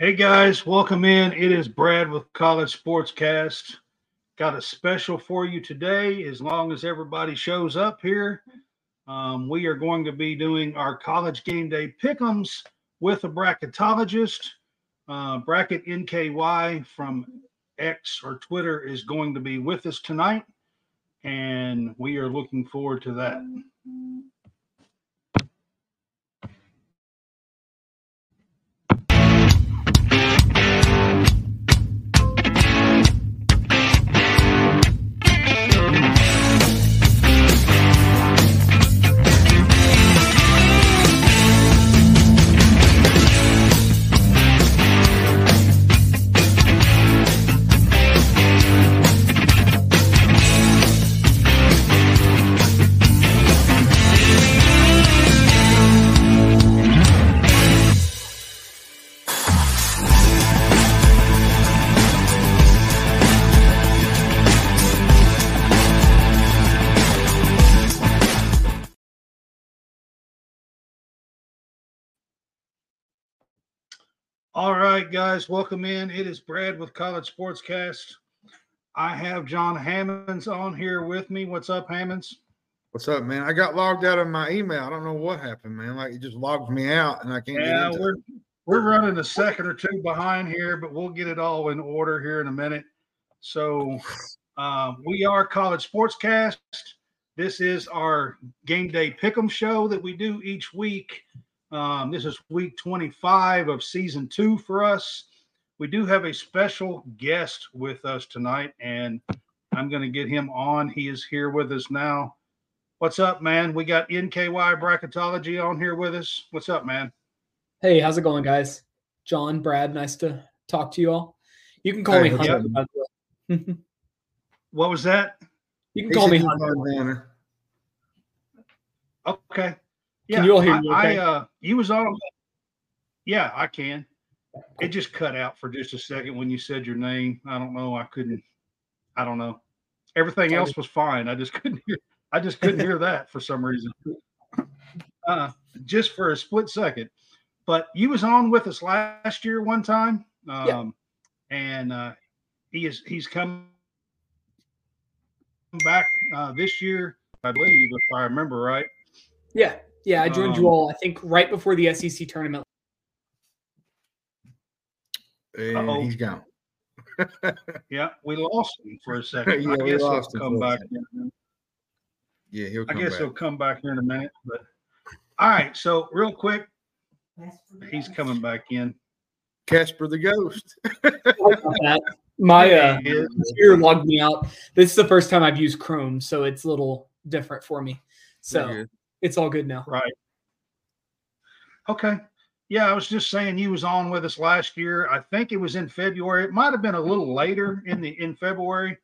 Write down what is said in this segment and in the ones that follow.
Hey guys, welcome in. It is Brad with College Sportscast. Got a special for you today. As long as everybody shows up here, um, we are going to be doing our college game day pick'ems with a bracketologist. Uh, Bracket NKY from X or Twitter is going to be with us tonight, and we are looking forward to that. All right, guys, welcome in. It is Brad with College Sportscast. I have John Hammonds on here with me. What's up, Hammonds? What's up, man? I got logged out of my email. I don't know what happened, man. Like it just logged me out, and I can't. Yeah, we're it. we're running a second or two behind here, but we'll get it all in order here in a minute. So, um, we are College Sportscast. This is our game day pick'em show that we do each week. Um, this is week 25 of season two for us. We do have a special guest with us tonight, and I'm going to get him on. He is here with us now. What's up, man? We got NKY Bracketology on here with us. What's up, man? Hey, how's it going, guys? John, Brad, nice to talk to you all. You can call Hey, me Hunter. up? by the way. What was that? you can He call me he's Hunter. on Okay. Can you all hear I, me I uh you was on Yeah, I can. It just cut out for just a second when you said your name. I don't know. I couldn't I don't know. Everything else was fine. I just couldn't hear I just couldn't hear that for some reason. Uh just for a split second. But you was on with us last year one time. Um Yeah. and uh he is he's come back uh this year, I believe, if I remember right. Yeah, yeah. I joined Um, you all. I think right before the SEC tournament. And Uh-oh. he's gone. Yeah, we lost him for a second. Yeah, I guess he'll come back. Yeah, he'll I guess back. he'll come back here in a minute. But all right, so real quick, he's coming back in. Casper the Ghost. That- My uh, computer logged me out. This is the first time I've used Chrome, so it's a little different for me. So Very good. It's all good now. Right. Okay. Yeah, I was just saying you was on with us last year. I think it was in February. It might have been a little later in the in February.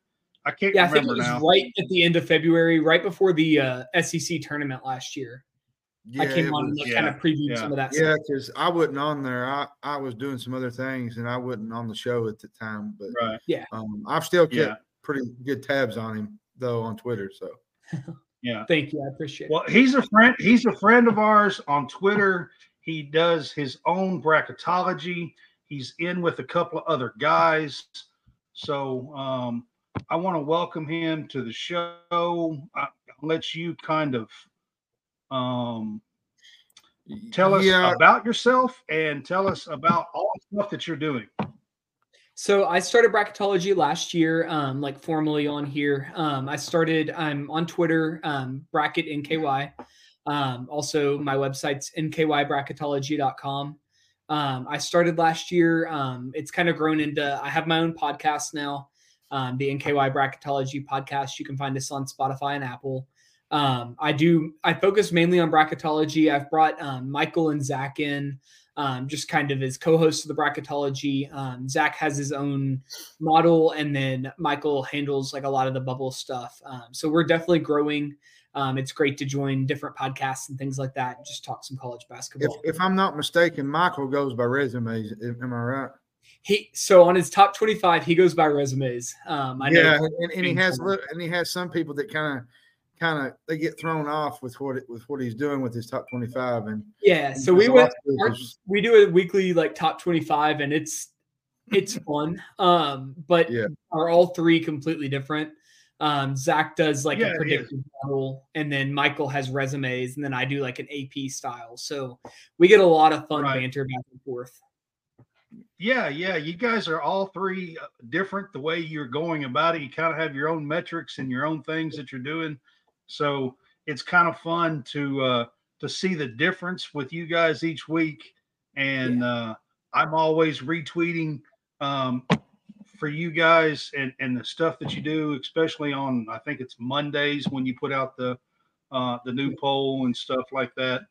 I can't Yeah, I think it remember was now. right at the end of February, right before the uh, SEC tournament last year. Yeah, I came it on and was- like, kind of previewed yeah. some of that. Yeah, stuff. because I wasn't on there. I, I was doing some other things, and I wasn't on the show at the time. But Right. um, I've still kept Yeah. pretty good tabs on him though on Twitter. So Yeah. Thank you. I appreciate it. Well, he's a friend. He's a friend of ours on Twitter. He does his own bracketology. He's in with a couple of other guys. So um, I want to welcome him to the show. I, I'll let you kind of um, tell us yeah, about yourself and tell us about all the stuff that you're doing. So I started bracketology last year, um, like formally on here. Um, I started. I'm on Twitter, um, bracket NKY. Um, also, my website's nkYbracketology.com. Um, I started last year. Um, it's kind of grown into. I have my own podcast now, the NKY Bracketology podcast. You can find us on Spotify and Apple. I do. I focus mainly on bracketology. I've brought Michael and Zach in um, just kind of as co-host of the bracketology. Um, Zach has his own model, and then Michael handles like a lot of the bubble stuff. Um, so we're definitely growing. Um, it's great to join different podcasts and things like that. And just talk some college basketball. if I'm not mistaken, Michael goes by resumes. Am I right? he so on his top twenty-five, he goes by resumes. Um, I know and, and he has and he has some people that kind of kind of they get thrown off with what with what he's doing with his top 25 and Yeah, so we went. lot of it our- we do a weekly like top 25 and it's it's fun um but Yeah. are all three completely different um zach does like Yeah, a predictive model and then michael has resumes and then i do like an ap style so we get a lot of fun Right. banter back and forth Yeah, yeah. You guys are all three uh, different the way you're going about it. You kind of have your own metrics and your own things that you're doing. So it's kind of fun to uh to see the difference with you guys each week. And uh I'm always retweeting um for you guys and and the stuff that you do, especially on I think it's Mondays when you put out the uh the new poll and stuff like that.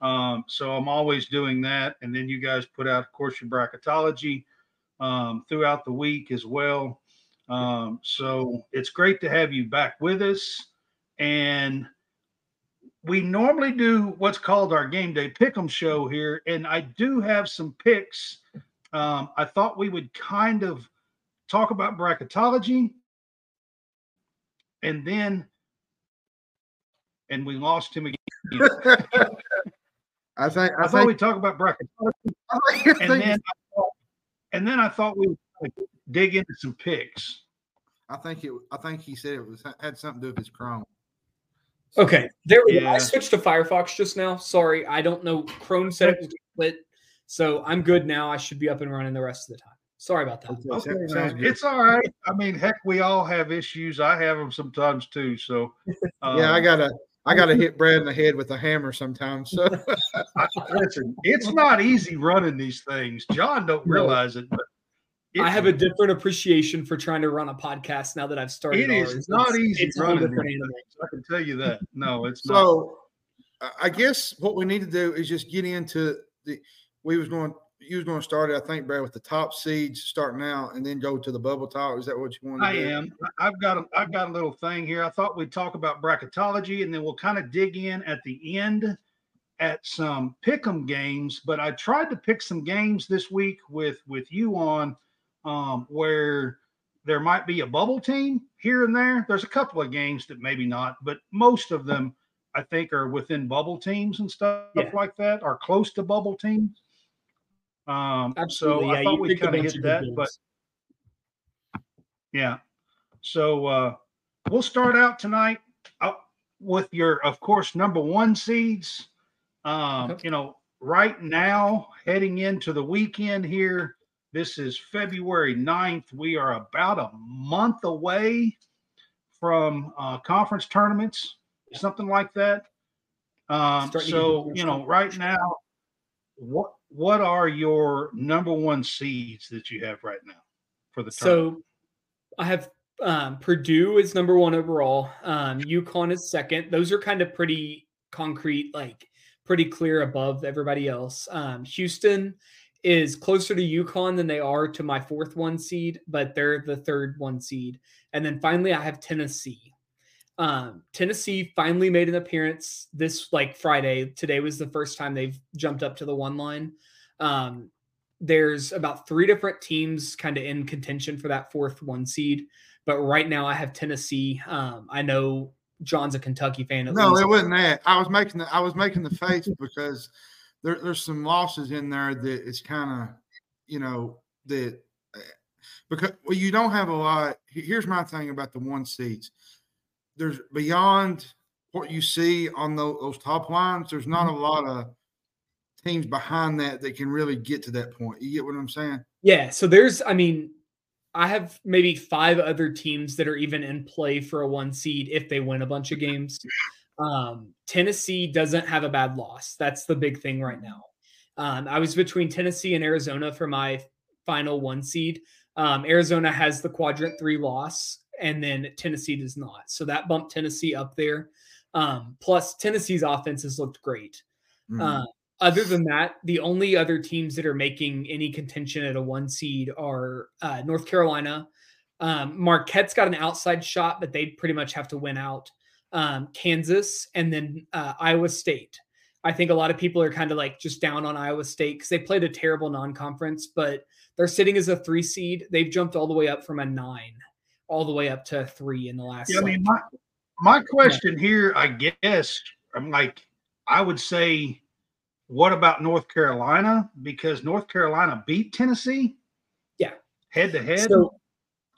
Um, so I'm always doing that. And then you guys put out, of course, your bracketology um, throughout the week as well. Um, so it's great to have you back with us. And we normally do what's called our game day pick'em show here. And I do have some picks. Um, I thought we would kind of talk about bracketology and then and we lost him again. I think I I thought we'd talk about bracketology. I think, I and think, then I thought, and then I thought we would dig into some picks. I think it I think he said it was had something to do with his Chrome. Okay there we go i switched to firefox just now sorry i don't know chrome said it was split so i'm good now i should be up and running the rest of the time sorry about that Okay, Okay, sounds man. good. It's all right. I mean, heck, we all have issues. I have them sometimes too. So, yeah, I um, gotta I gotta hit Brad in the head with a hammer sometimes. So listen. It's not easy running these things. John don't No. realize it, but I have a different appreciation for trying to run a podcast now that I've started. It is ours. not It's- easy it's a running different these animal. things. I can tell you that. No, it's not. so I- I guess what we need to do is just get into the we was going you was going to start it, I think, Brad, with the top seeds starting out and then go to the bubble talk. Is that what you want to I do? am. I- I've got a, I've got a little thing here. I thought we'd talk about bracketology, and then we'll kind of dig in at the end at some pick'em games. But I tried to pick some games this week with with you on um, where there might be a bubble team here and there. There's a couple of games that maybe not, but most of them I think are within bubble teams and stuff Yeah. like that, are close to bubble teams. Um, Absolutely. so I yeah, thought we'd picked a kind of hit that, but yeah. So uh, we'll start out tonight uh, with your, of course, number one seeds. Um, Okay. You know, right now, heading into the weekend here, this is February 9th. We are about a month away from uh, conference tournaments, something like that. Um, Starting to get so, you know, right now, what what are your number one seeds that you have right now for the tournament? So I have um, Purdue is number one overall. Um, UConn is second. Those are kind of pretty concrete, like pretty clear above everybody else. Um, Houston is closer to UConn than they are to my fourth one seed, but they're the third one seed. And then finally, I have Tennessee. Um, Tennessee finally made an appearance this like Friday. Today was the first time they've jumped up to the one line. Um, there's about three different teams kind of in contention for that fourth one seed. But right now I have Tennessee. Um, I know John's a Kentucky fan. No, least. it wasn't that. I was making the I was making the face because there, there's some losses in there that it's kind of, you know, that eh, because well, you don't have a lot. Here's my thing about the one seeds. There's beyond what you see on those, those top lines. There's not a lot of teams behind that that can really get to that point. You get what I'm saying? Yeah. So there's, I mean, I have maybe five other teams that are even in play for a one seed if they win a bunch of games. Um, Tennessee doesn't have a bad loss. That's the big thing right now. Um, I was between Tennessee and Arizona for my final one seed. Um, Arizona has the quadrant three loss, and then Tennessee does not. So that bumped Tennessee up there. Um, plus, Tennessee's offense has looked great. Mhm. Uh, other than that, the only other teams that are making any contention at a one seed are uh, North Carolina. Um, Marquette's got an outside shot, but they'd pretty much have to win out. Um, Kansas and then uh, Iowa State. I think a lot of people are kind of like just down on Iowa State because they played a terrible non-conference, but they're sitting as a three seed. They've jumped all the way up from a nine, all the way up to three in the last. Yeah, I mean, my my question here, I guess, I'm like, I would say, what about North Carolina? Because North Carolina beat Tennessee. Yeah. Head to head. So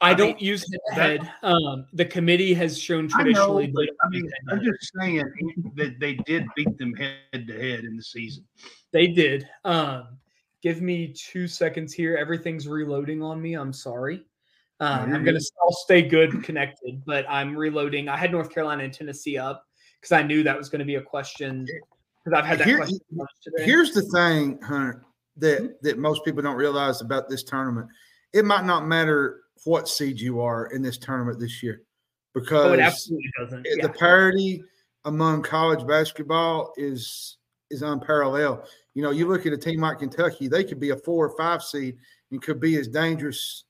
I, I don't mean, use head head. Um, the committee has shown I know, traditionally. but I mean, use I'm head-to-head. just saying that they did beat them head to head in the season. They did. Um, give me two seconds here. Everything's reloading on me. I'm sorry. Um, I'm gonna. I'll stay good connected, but I'm reloading. I had North Carolina and Tennessee up because I knew that was going to be a question because I've had that Here- question today. Here's the thing, Hunter, that that most people don't realize about this tournament. It might not matter what seed you are in this tournament this year, because oh, it absolutely doesn't. Yeah. the parity among college basketball is is unparalleled. You know, you look at a team like Kentucky; they could be a four or five seed and could be as dangerous,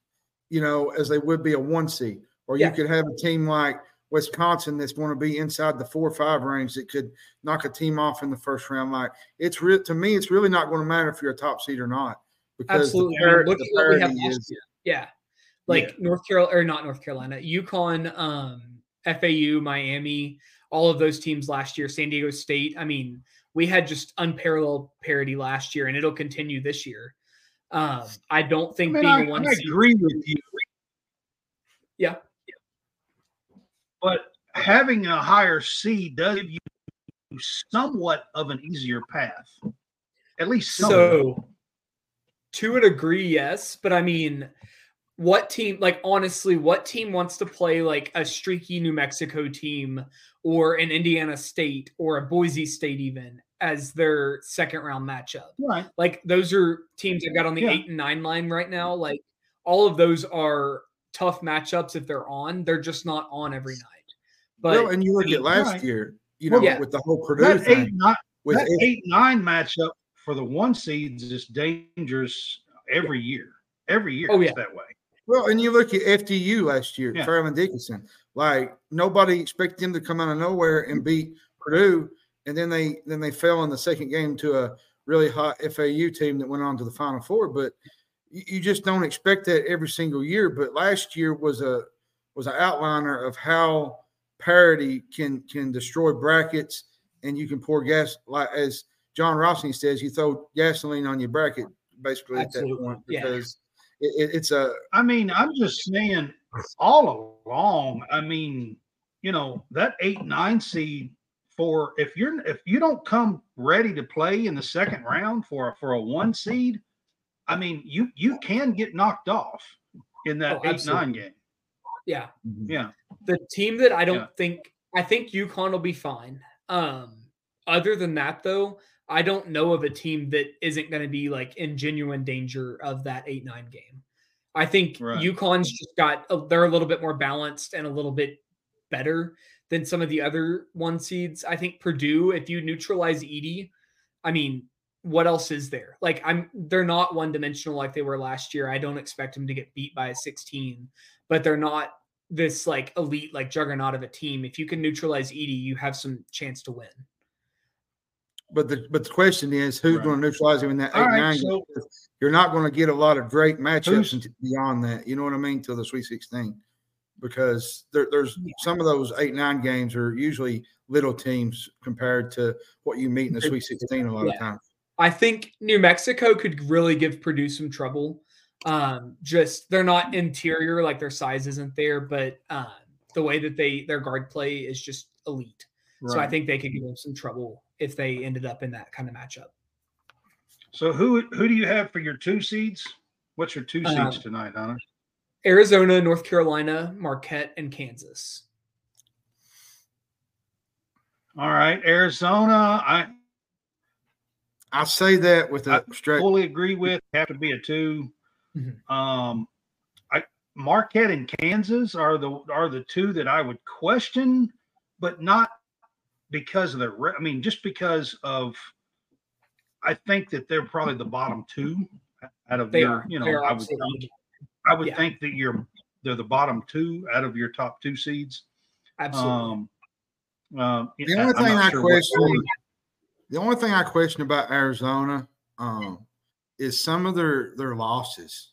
you know, as they would be a one seed. Or Yeah. you could have a team like Wisconsin that's going to be inside the four or five range that could knock a team off in the first round. Like it's real to me, it's really not going to matter if you're a top seed or not because Absolutely. the, I mean, look the at what we have parity is. Yeah. Like North Carolina or not North Carolina, UConn, um, FAU, Miami, all of those teams last year, San Diego State. I mean, we had just unparalleled parity last year, and it'll continue this year. Um, I don't I think mean, being I, a one I seed. agree with you. Yeah. But having a higher seed does give you somewhat of an easier path. At least somewhat. So, to a degree, yes. But I mean, what team, like, honestly, what team wants to play like a streaky New Mexico team or an Indiana State or a Boise State, even as their second round matchup? right. Like, those are teams I've got on the Yeah. eight and nine line right now. Like, all of those are tough matchups if they're on. They're just not on every night. But well, and you look at last right. year, you know, Yeah. with the whole Purdue That thing, eight, nine, with that it- eight nine matchup for the one seeds is dangerous every year. Every year Oh, it's yeah. that way. Well, and you look at FDU last year, Yeah. Fairleigh Dickinson. Like nobody expected them to come out of nowhere and beat Purdue, and then they then they fell in the second game to a really hot FAU team that went on to the Final Four. But you, you just don't expect that every single year. But last year was a was an outliner of how parity can can destroy brackets, and you can pour gas like as John Rossi says, you throw gasoline on your bracket basically at that point because it, it, it's a I mean, I'm just saying all along. I mean, you know, that eight nine seed for if you're if you don't come ready to play in the second round for a for a one seed, I mean, you you can get knocked off in that Oh, eight absolutely. nine game. yeah, Yeah. the team that I don't Yeah. think I think UConn will be fine. Um, other than that, though, I don't know of a team that isn't going to be like in genuine danger of that eight nine game. I think Right. UConn's just got a, they're a little bit more balanced and a little bit better than some of the other one seeds. I think Purdue, if you neutralize Edey, I mean, what else is there? Like I'm they're not one dimensional like they were last year. I don't expect them to get beat by a 16, but they're not this like elite like juggernaut of a team. If you can neutralize Edey, you have some chance to win. But the but the question is, who's Right. going to neutralize him in that eight right, nine? so-? You're not going to get a lot of great matchups beyond that. You know what I mean? Till the Sweet Sixteen, because there, there's Yeah. some of those eight nine games are usually little teams compared to what you meet in the Sweet Sixteen a lot of times. I think New Mexico could really give Purdue some trouble. Um, just they're not interior, like their size isn't there, but um, the way that they their guard play is just elite. So I think they could give them some trouble if they ended up in that kind of matchup. So who who do you have for your two seeds? What's your two seeds tonight, Hunter? Arizona, North Carolina, Marquette, and Kansas. All right, Arizona. I I say that with a I straight. fully agree with. Have to be a 2 Mhm. Um, I Marquette and Kansas are the are the two that I would question, but not because of the. I mean, just because of. I think that they're probably the bottom two out of They your. are. You know, They I would think, I would Yeah. think that you're they're the bottom two out of your top two seeds. Absolutely. Um, um, The I- only I'm thing not I sure question, order- the only thing I question about Arizona, um, is some of their their losses.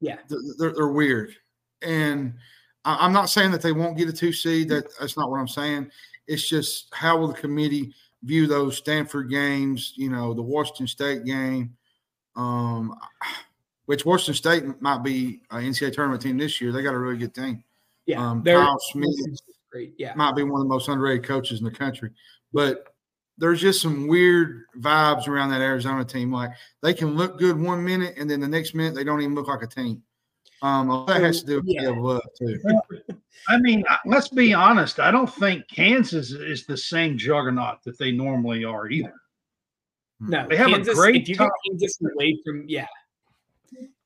yeah. They're, they're, they're weird, and I, am not saying that they won't get a two seed. That that's not what I'm saying. It's just how will the committee view those Stanford games? You know, the Washington State game, um, which Washington State might be an NCAA tournament team this year. They got a really good team. Yeah, um, Kyle Smith great. Yeah, might be one of the most underrated coaches in the country, but there's just some weird vibes around that Arizona team. Like they can look good one minute, and then the next minute they don't even look like a team. Um, that has to do with yeah. love too. I mean, let's be honest. I don't think Kansas is the same juggernaut that they normally are either. Hmm. No, they have Kansas, a great. If you get Kansas away from, yeah,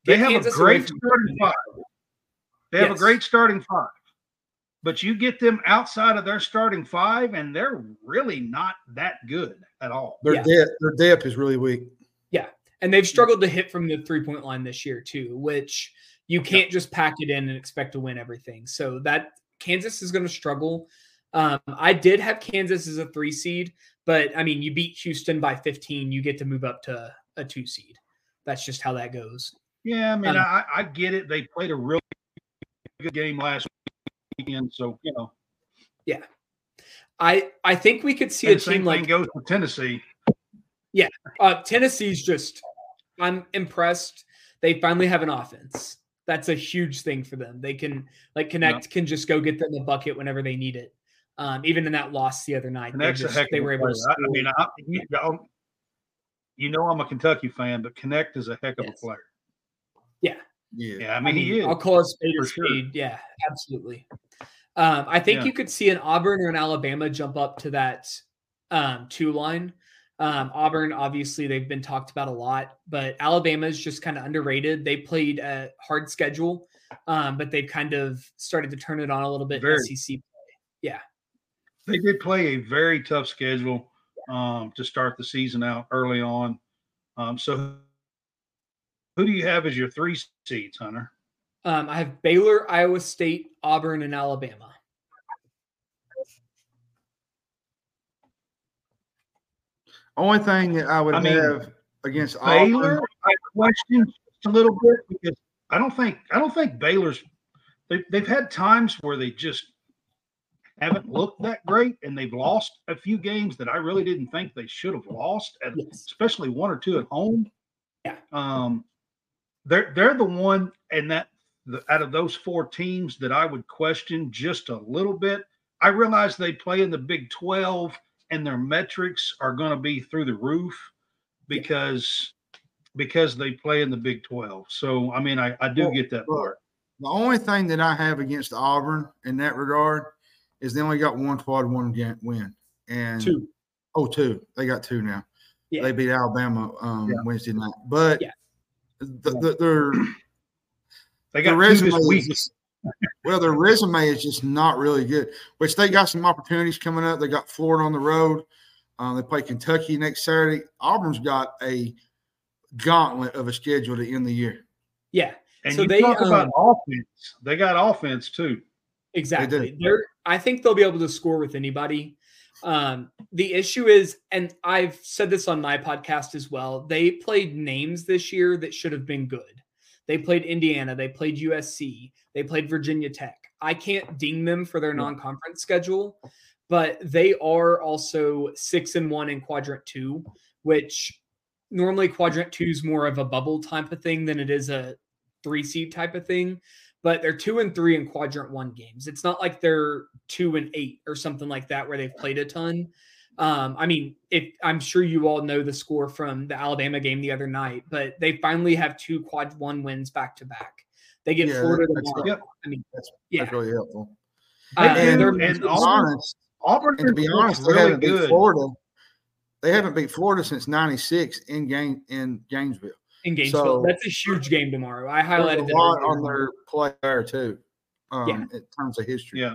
they have Kansas a great starting five. They yes. have a great starting five, but you get them outside of their starting five, and they're really not that good at all. Their yeah. depth, their depth is really weak. Yeah, and they've struggled to hit from the three point line this year too, which you can't just pack it in and expect to win everything. So that Kansas is going to struggle. Um, I did have Kansas as a three seed, but I mean, you beat Houston by 15, you get to move up to a two seed. That's just how that goes. Yeah, I mean, um, I, I get it. They played a really good game last weekend, so you know. Yeah, I I think we could see and a team like goes to Tennessee. Yeah, uh, Tennessee's just. I'm impressed. They finally have an offense that's a huge thing for them. They can like connect yeah. can just go get them a bucket whenever they need it. Um, even in that loss the other night, they, just, they were able to. I mean, I, you, know, you know, I'm a Kentucky fan, but Knecht is a heck of yes. a player. Yeah. yeah, yeah. I mean, I mean, he is. I'll call it spade or spade. Yeah, absolutely. Um, I think yeah. you could see an Auburn or an Alabama jump up to that um, two line um, Auburn, obviously, they've been talked about a lot, but Alabama is just kind of underrated. They played a hard schedule, um, but they've kind of started to turn it on a little bit. Very, SEC play. Yeah. They did play a very tough schedule um, to start the season out early on. Um, so, who do you have as your three seeds, Hunter? Um, I have Baylor, Iowa State, Auburn, and Alabama. Only thing that I would I mean, have against Baylor, Auburn, I question a little bit because I don't think I don't think Baylor's they, they've had times where they just haven't looked that great and they've lost a few games that I really didn't think they should have lost, at, yes. especially one or two at home. Yeah. Um, they're they're the one and that the, out of those four teams that I would question just a little bit. I realize they play in the Big 12 and their metrics are going to be through the roof because because they play in the Big 12. So I mean, I, I do well, get that part. The only thing that I have against Auburn in that regard is they only got one quad one win and two. Oh, two. They got two now. Yeah. They beat Alabama um, yeah. Wednesday night, but yeah. the, the, they're they got the resume two this week. Is, well, their resume is just not really good. Which they got some opportunities coming up. They got Florida on the road. Uh, they play Kentucky next Saturday. Auburn's got a gauntlet of a schedule to end the year. Yeah. And so they talk um, about offense. They got offense too. Exactly. They are I think they'll be able to score with anybody. Um, the issue is, and I've said this on my podcast as well, they played names this year that should have been good. They played Indiana, they played USC, they played Virginia Tech. I can't ding them for their non-conference schedule, but they are also six and one in quadrant two, which normally quadrant two is more of a bubble type of thing than it is a three seed type of thing. But they're two and three in quadrant one games. It's not like they're two and eight or something like that where they've played a ton. Um, I mean, if I'm sure you all know the score from the Alabama game the other night, but they finally have two quad one wins back to back. They get yeah, Florida tomorrow. Yep. I mean, that's, yeah. that's really helpful. Uh, and, and, and honest, Auburn, and to be honest, they really haven't good. beat Florida. They haven't beat Florida since '96 in game in Gainesville. In Gainesville, so, that's a huge game tomorrow. I highlighted a lot on their play there too. Um, yeah. in terms of history. Yeah.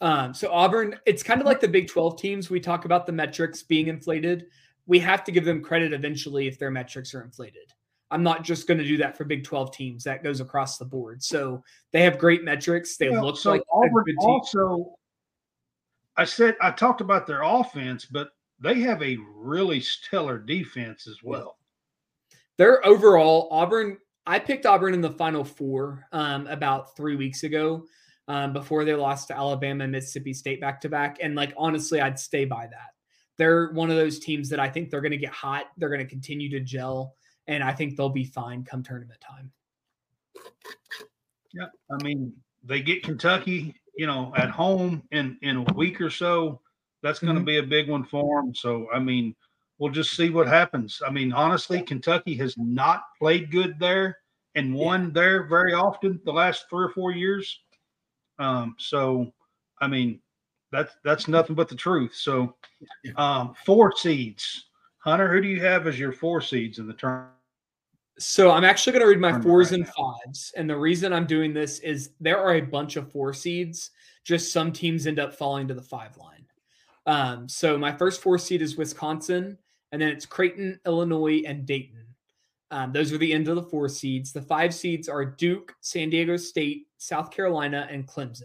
Um, so Auburn, it's kind of like the Big 12 teams. We talk about the metrics being inflated. We have to give them credit eventually if their metrics are inflated. I'm not just going to do that for Big 12 teams. That goes across the board. So they have great metrics. They look so like Auburn also. I said I talked about their offense, but they have a really stellar defense as well. Their overall Auburn, I picked Auburn in the Final Four um, about three weeks ago, um, before they lost to Alabama and Mississippi State back to back. And like honestly, I'd stay by that. They're one of those teams that I think they're going to get hot. They're going to continue to gel, and I think they'll be fine come tournament time. Yeah, I mean they get Kentucky, you know, at home in in a week or so. That's going to Mhm. be a big one for them. So I mean, we'll just see what happens. I mean, honestly, Kentucky has not played good there and won there very often the last three or four years. Um, so I mean, that's that's nothing but the truth. So um, four seeds. Hunter, who do you have as your four seeds in the tournament? So I'm actually going to read my fours right and fives, and the reason I'm doing this is there are a bunch of four seeds. Just some teams end up falling to the five line. Um, so my first four seed is Wisconsin, and then it's Creighton, Illinois, and Dayton. Um, those are the end of the four seeds. The five seeds are Duke, San Diego State, South Carolina, and Clemson.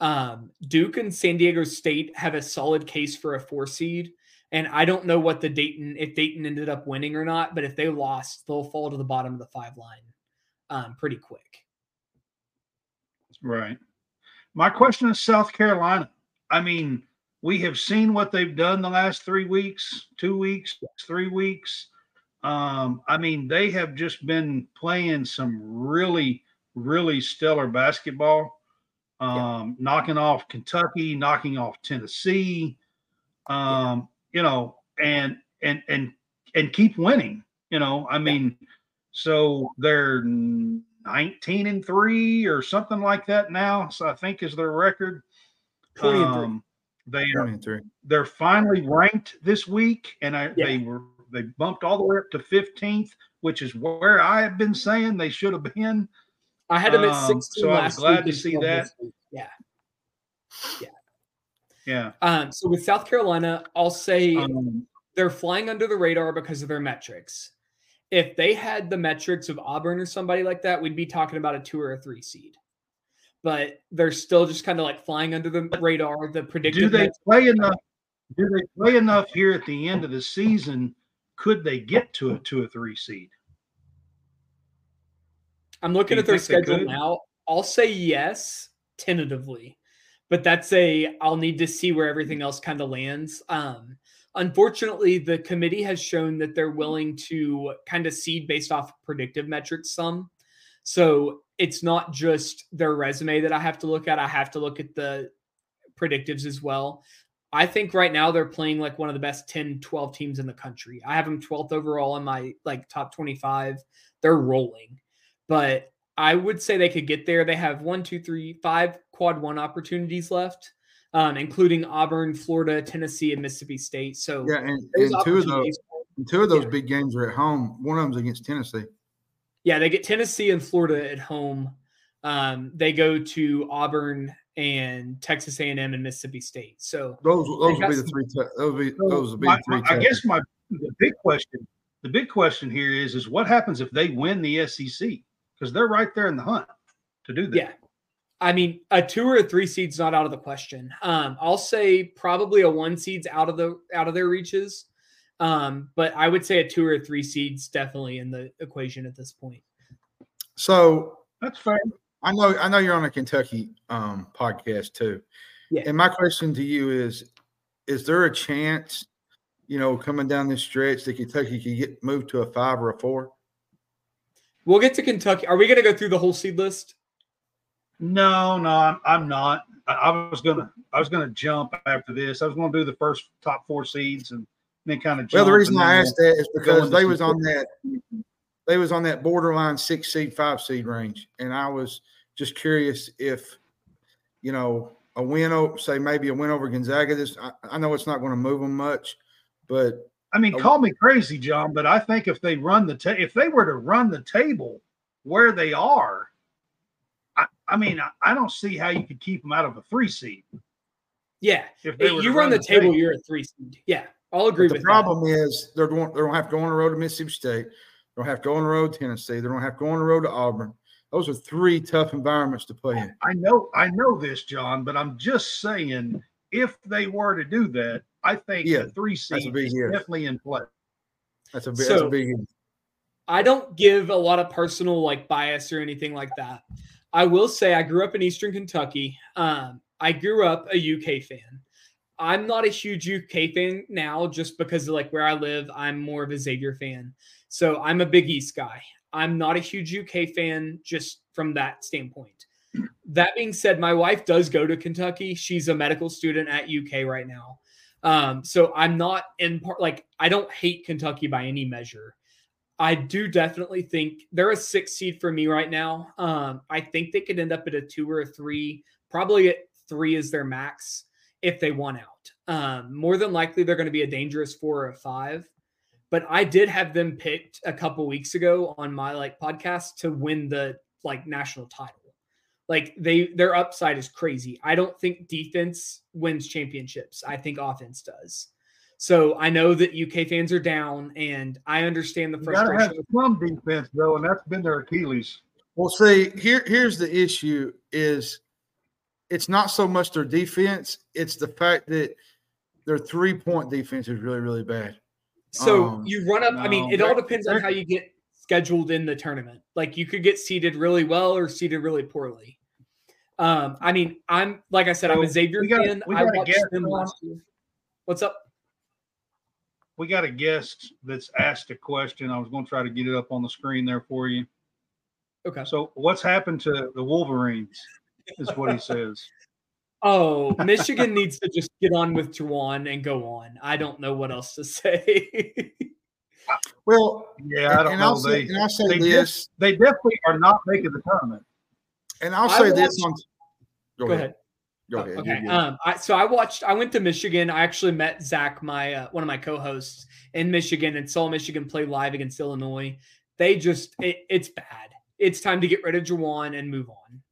Um, Duke and San Diego State have a solid case for a four seed. And I don't know what the Dayton, if Dayton ended up winning or not, but if they lost, they'll fall to the bottom of the five line um, pretty quick. Right. My question is South Carolina. I mean, we have seen what they've done the last three weeks, two weeks, three weeks. Um, I mean, they have just been playing some really, really stellar basketball, um, knocking off Kentucky, knocking off Tennessee, um, you know, and and and and keep winning. You know, I mean, so they're 19 and 3 or something like that now. So I think is their record. 20. Um, they are they're finally ranked this week, and I, Yeah. they were they bumped all the way up to 15th, which is where I have been saying they should have been. I had them at Um, 16 so I was last glad to see that. week. Yeah. Yeah. Um, so with South Carolina, I'll say Um, they're flying under the radar because of their metrics. If they had the metrics of Auburn or somebody like that, we'd be talking about a two or a three seed. But they're still just kind of like flying under the radar. The do they play enough? Do they play enough here at the end of the season? Could they get to a two or three seed? I'm looking at their schedule now. I'll say yes, tentatively, but that's a I'll need to see where everything else kind of lands. Um, unfortunately, the committee has shown that they're willing to kind of seed based off predictive metrics some. So it's not just their resume that I have to look at. I have to look at the predictives as well. I think right now they're playing like one of the best 10, 12 teams in the country. I have them 12th overall in my like top 25. They're rolling but I would say they could get there. They have one, two, three, five quad one opportunities left, um, including Auburn, Florida, Tennessee, and Mississippi State. So Yeah, and, and two of those two of those Yeah. big games are at home. One of them's against Tennessee. yeah, they get Tennessee and Florida at home. Um, they go to Auburn and Texas A&M and Mississippi State. So Those those got will be the three. Te- those will be So those will be my- three. my- I tests. guess my the big question, the big question here is, is what happens if they win the SEC? Because they're right there in the hunt to do that. yeah, I mean, a two or a three seed's not out of the question. Um, I'll say probably a one seed's out of the out of their reaches. Um, but I would say a two or a three seed's definitely in the equation at this point. So That's fair. I know I know you're on a Kentucky um, podcast too. Yeah. And my question to you is: Is there a chance, you know, coming down this stretch that Kentucky could get moved to a five or a four? We'll get to Kentucky. Are we going to go through the whole seed list? No, no, I'm, I'm not. I, I was gonna I was gonna jump after this. I was gonna do the first top four seeds and then kind of Well, jump. the reason I asked that is because they was on that they was on that borderline six seed, five seed range, and I was just curious if you know a win over, say maybe a win over Gonzaga. This I, I know it's not going to move them much, but I mean, call me crazy, John, but I think if they run the ta- if they were to run the table where they are, I, I mean, I, I don't see how you could keep them out of a three seed. Yeah. If they you to run the table, you're a three seed. Yeah. I'll agree But the problem is they're going they're going to have to go on the road to Mississippi State. They don't have to go on the road to Tennessee. They don't have to go on the road to Auburn. Those are three tough environments to play in. I know, I know this, John, but I'm just saying, if they were to do that, I think Yeah, the three a seed big is yes. definitely in play. That's a big, that's So- a big. I don't give a lot of personal like bias or anything like that. I will say I grew up in Eastern Kentucky. Um, I grew up a UK fan. I'm not a huge UK fan now just because of like where I live. I'm more of a Xavier fan. So I'm a Big East guy. I'm not a huge UK fan just from that standpoint. That being said, my wife does go to Kentucky. She's a medical student at UK right now. Um, so I'm not in part like I don't hate Kentucky by any measure. I do definitely think they're a six seed for me right now. Um, I think they could end up at a two or a three, probably at three is their max if they won out. Um, more than likely, they're going to be a dangerous four or a five. But I did have them picked a couple weeks ago on my like podcast to win the like national title. Like they their upside is crazy. I don't think defense wins championships. I think offense does. So I know that UK fans are down, and I understand the You gotta frustration. have some defense though, and that's been their Achilles. Well, see, here here's the issue: is it's not so much their defense; it's the fact that their three point defense is really, really bad. So Um, you run up. I mean, it all depends on how you get scheduled in the tournament. Like you could get seated really well or seated really poorly. Um, I mean, I'm like I said, I'm a Xavier gotta- fan. I watched them last year. What's up? We got a guest that's asked a question. I was going to try to get it up on the screen there for you. Okay. So, what's happened to the Wolverines? Is what he says. Oh, Michigan needs to just get on with Juwan and go on. I don't know what else to say. Well, Yeah, I don't and know. I'll say, They and I'll say they this, they definitely are not making the tournament. and I'll I say this on. Go, go ahead. ahead. Go Oh, ahead. okay. You're. Um, I, so I watched. I went to Michigan. I actually met Zach, my uh, one of my co-hosts in Michigan, and saw Michigan play live against Illinois. They just, it, it's bad. It's time to get rid of Juwan and move on.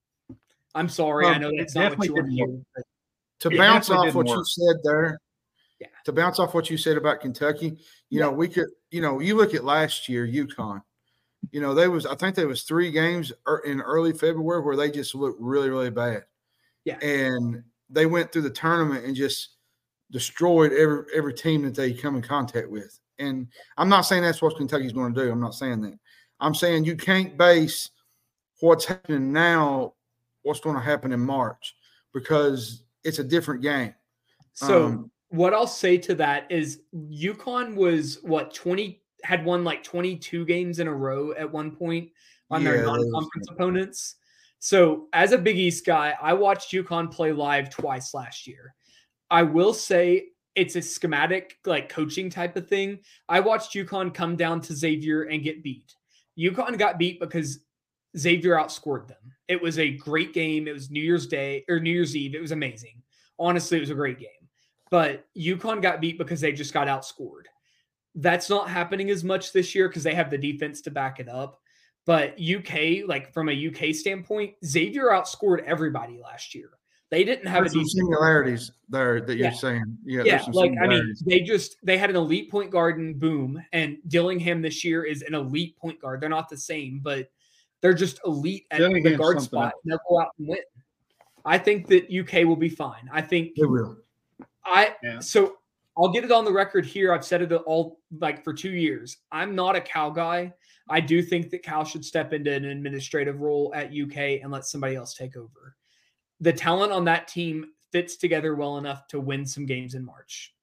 I'm sorry. I know that's not what you want to definitely hear. to It bounce off what didn't you said there, Yeah. to bounce off what you said about Kentucky, you Yeah. know, we could, you know, you look at last year, UConn, you know, they was, I think there was three games er- in early February where they just looked really, really bad. Yeah. And they went through the tournament and just destroyed every, every team that they come in contact with. And I'm not saying that's what Kentucky's going to do. I'm not saying that. I'm saying you can't base what's happening now, what's going to happen in March, because it's a different game. So Um, what I'll say to that is UConn was what 20 had won like 22 games in a row at one point on Yeah, their non-conference opponents. So as a Big East guy, I watched UConn play live twice last year. I will say it's a schematic like coaching type of thing. I watched UConn come down to Xavier and get beat. UConn got beat because Xavier outscored them. It was a great game. It was New Year's Day or New Year's Eve. It was amazing. Honestly, it was a great game. But UConn got beat because they just got outscored. That's not happening as much this year because they have the defense to back it up. But UK, like from a UK standpoint, Xavier outscored everybody last year. They didn't have a There's some similarities there that you're Yeah. saying. Yeah, Yeah, some like I mean, they just they had an elite point guard in Boum, and Dillingham this year is an elite point guard. They're not the same, but they're just elite at the guard spot. They'll go out and win. I think that UK will be fine. I think they will. I Yeah. so I'll get it on the record here. I've said it all like for two years. I'm not a Cal guy. I do think that Cal should step into an administrative role at UK and let somebody else take over. The talent on that team fits together well enough to win some games in March.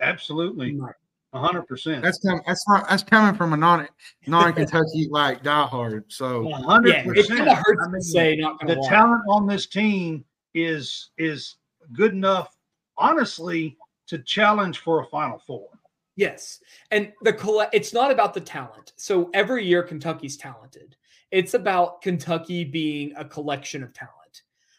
Absolutely, in my- hundred percent. That's coming. That's not. That's coming from a non non Kentucky like diehard. So hundred Yeah, it kind of percent. hurts I mean, to say. Not the lie. talent on this team is is good enough, honestly, to challenge for a Final Four. Yes. And the colle- it's not about the talent. So every year Kentucky's talented. It's about Kentucky being a collection of talent.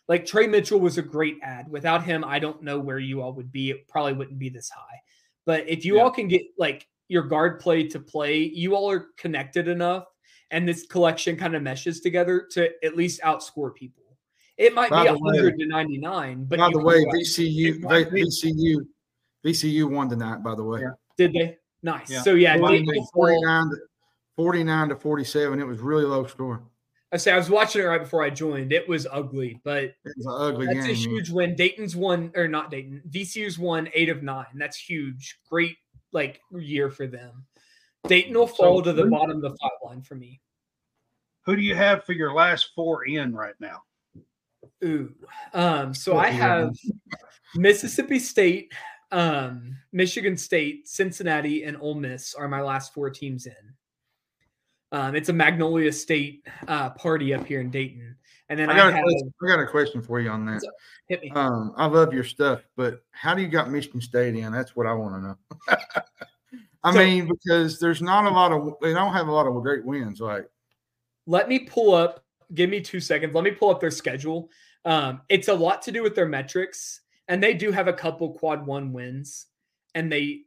Like Tre Mitchell was a great add. Without him, I don't know where you all would be. It probably wouldn't be this high. But if you Yeah. all can get like your guard play to play, you all are connected enough and this collection kind of meshes together to at least outscore people. It might By be the way- 100 to 99, but by the way, VCU It might be. VCU VCU won tonight. By the way, Yeah. did they? Nice. Yeah. So yeah, It won Dayton will fall- 49 to 49 to 47. It was really low score. I say I was watching it right before I joined. It was ugly, but It was an ugly that's game. a huge win. Dayton's won or not Dayton. VCU's won eight of nine. That's huge. Great like year for them. Dayton will fall so, to the bottom of the five line for me. Who do you have for your last four in right now? Ooh, um, so I have Mississippi State, um, Michigan State, Cincinnati, and Ole Miss are my last four teams in. Um, it's a Magnolia State uh, party up here in Dayton, and then I got, I, I got a question for you on that. Hit me. Um, I love your stuff, but how do you got Michigan State in? That's what I want to know. I so, mean, because there's not a lot of they don't have a lot of great wins. Like, let me pull up. Give me two seconds. Let me pull up their schedule. Um, it's a lot to do with their metrics, and they do have a couple quad one wins. And they,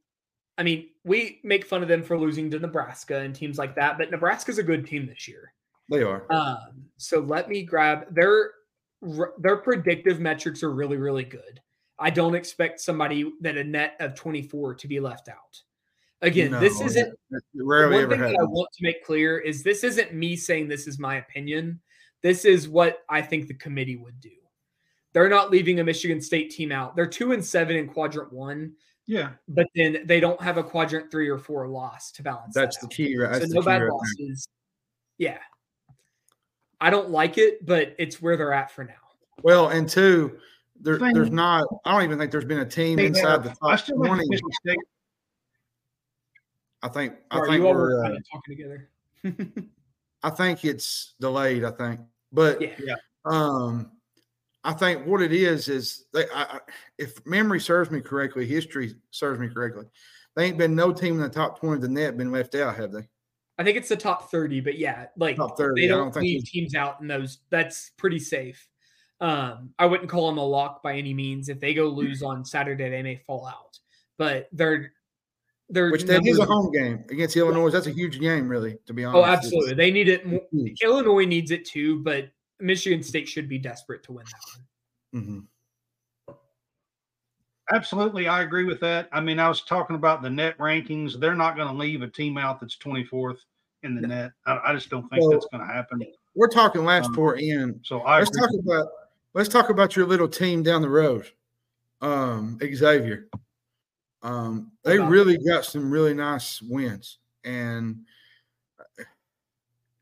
I mean, we make fun of them for losing to Nebraska and teams like that, but Nebraska's a good team this year. They are. Um, so let me grab their their predictive metrics are really really good. I don't expect somebody that a net of 24 to be left out. Again, no, this isn't rarely one thing that I want to make clear is this isn't me saying this is my opinion. This is what I think the committee would do. They're not leaving a Michigan State team out. They're two and seven in quadrant one. Yeah. But then they don't have a quadrant three or four loss to balance. That's that the key, right? That's so no bad right losses. Yeah. I don't like it, but it's where they're at for now. Well, and two, there, there's not. I don't even think there's been a team inside the top twenty. I think. I think we're uh, kind of talking together. I think it's delayed. I think, but yeah, yeah. Um, I think what it is is they, I, if memory serves me correctly, history serves me correctly. There ain't been no team in the top twenty of the net been left out, have they? I think it's the top 30, but yeah, like top 30, they don't, don't leave teams out in those. That's pretty safe. Um, I wouldn't call them a lock by any means. If they go lose on Saturday, they may fall out. But they're they're which that is a home game against Illinois. That's a huge game, really, to be oh, honest. Oh, absolutely. They need it. Illinois needs it too, but Michigan State should be desperate to win that one. Mm-hmm. Absolutely, I agree with that. I mean, I was talking about the net rankings. They're not going to leave a team out that's 24th in the no. net. I, I, just don't think that's going to happen. We're talking last um, four in. So I let's talk about let's talk about your little team down the road, um, Xavier. Um, they really got some really nice wins, and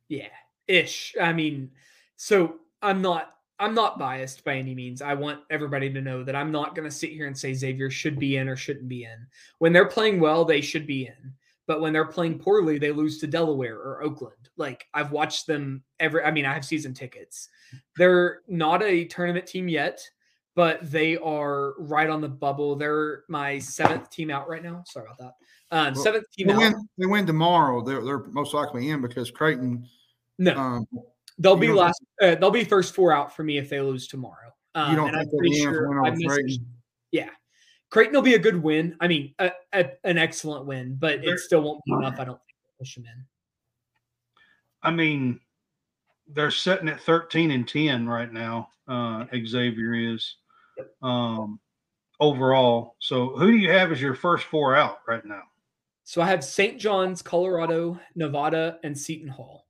yeah, ish. I mean, so I'm not I'm not biased by any means. I want everybody to know that I'm not going to sit here and say Xavier should be in or shouldn't be in. When they're playing well, they should be in. But when they're playing poorly, they lose to Delaware or Oakland. Like I've watched them every I mean, I have season tickets. They're not a tournament team yet, but they are right on the bubble. They're my seventh team out right now. Sorry about that. Um, well, seventh team they out. Win, they win tomorrow. They're, they're most likely in because Creighton. No, um, they'll be last. Uh, they'll be first four out for me if they lose tomorrow. Um, you don't think they're sure I Yeah, Creighton will be a good win. I mean, a, a, an excellent win, but it still won't be enough. I don't think to push them in. I mean, they're sitting at 13 and 10 right now. Uh, Xavier is um, overall. So, who do you have as your first four out right now? So, I have St. John's, Colorado, Nevada, and Seton Hall.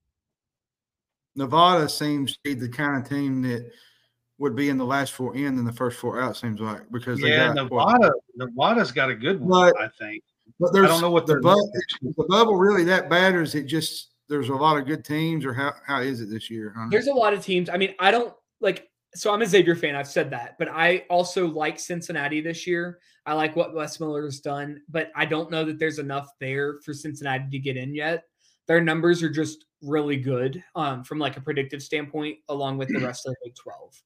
Nevada seems to be the kind of team that would be in the last four in and the first four out. Seems like because they yeah, got, Nevada, what, Nevada's got a good one, but, I think. But there's, I don't know what the, bubble, the bubble really that bad, or is it just there's a lot of good teams, or how how is it this year? There's a lot of teams. I mean, I don't like. So I'm a Xavier fan. I've said that, but I also like Cincinnati this year. I like what Wes Miller's done, but I don't know that there's enough there for Cincinnati to get in yet. Their numbers are just really good um, from like a predictive standpoint, along with the rest of the Big 12.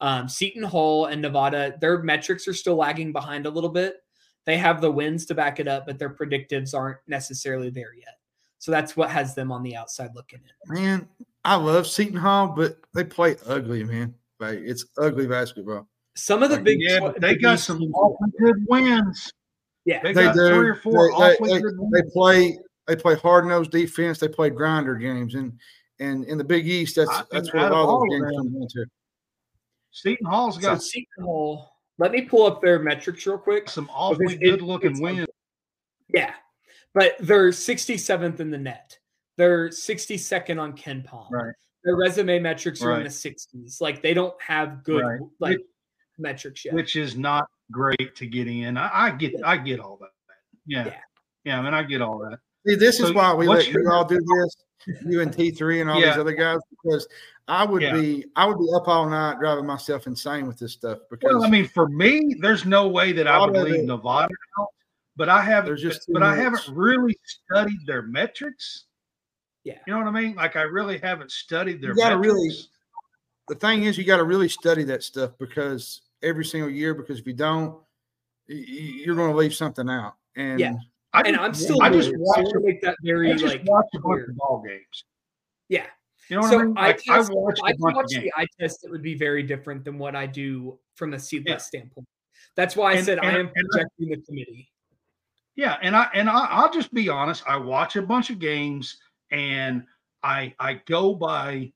Um, Seton Hall and Nevada, their metrics are still lagging behind a little bit. They have the wins to back it up, but their predictives aren't necessarily there yet. So that's what has them on the outside looking in. Man, I love Seton Hall, but they play ugly, man. Like it's ugly basketball. Some of the like, big yeah, but they got some awfully good wins. Yeah, they, they got do. three or four they, awfully they, good wins. They play they play hard nosed defense. They play grinder games, and and in the Big East, that's I that's what a lot of those games come into. Seton Hall's got so Seton Hall. Let me pull up their metrics real quick. Some awfully good looking wins. Yeah, but they're 67th in the net. They're 62nd on KenPom. Right. Their resume metrics are right. in the 60s. Like they don't have good right. like which, metrics yet. Which is not great to get in. I, I get I get all that. Yeah. yeah. Yeah, I mean I get all that. See, this is why we let you your- all do this, you and T three and all Yeah. these other guys, because I would Yeah. be I would be up all night driving myself insane with this stuff because Well, I mean, for me, there's no way that I would leave it- Nevada out, but I haven't. There's just too but I haven't really studied their metrics. Yeah. You know what I mean? Like I really haven't studied their. You gotta metrics. really- the thing is you got to really study that stuff because every single year because if you don't y- y- you're going to leave something out and Yeah. I and I'm still I just watch. Wanna make that very I just like watch a bunch of ball games. Yeah. You know what so I mean? I, Like, I test, I a watch of games. the eye test. It would be very different than what I do from the seedless Yeah. standpoint. That's why I And- said I am and I- projecting the committee. Yeah, and I and I, I'll just be honest. I watch a bunch of games, and I I go by,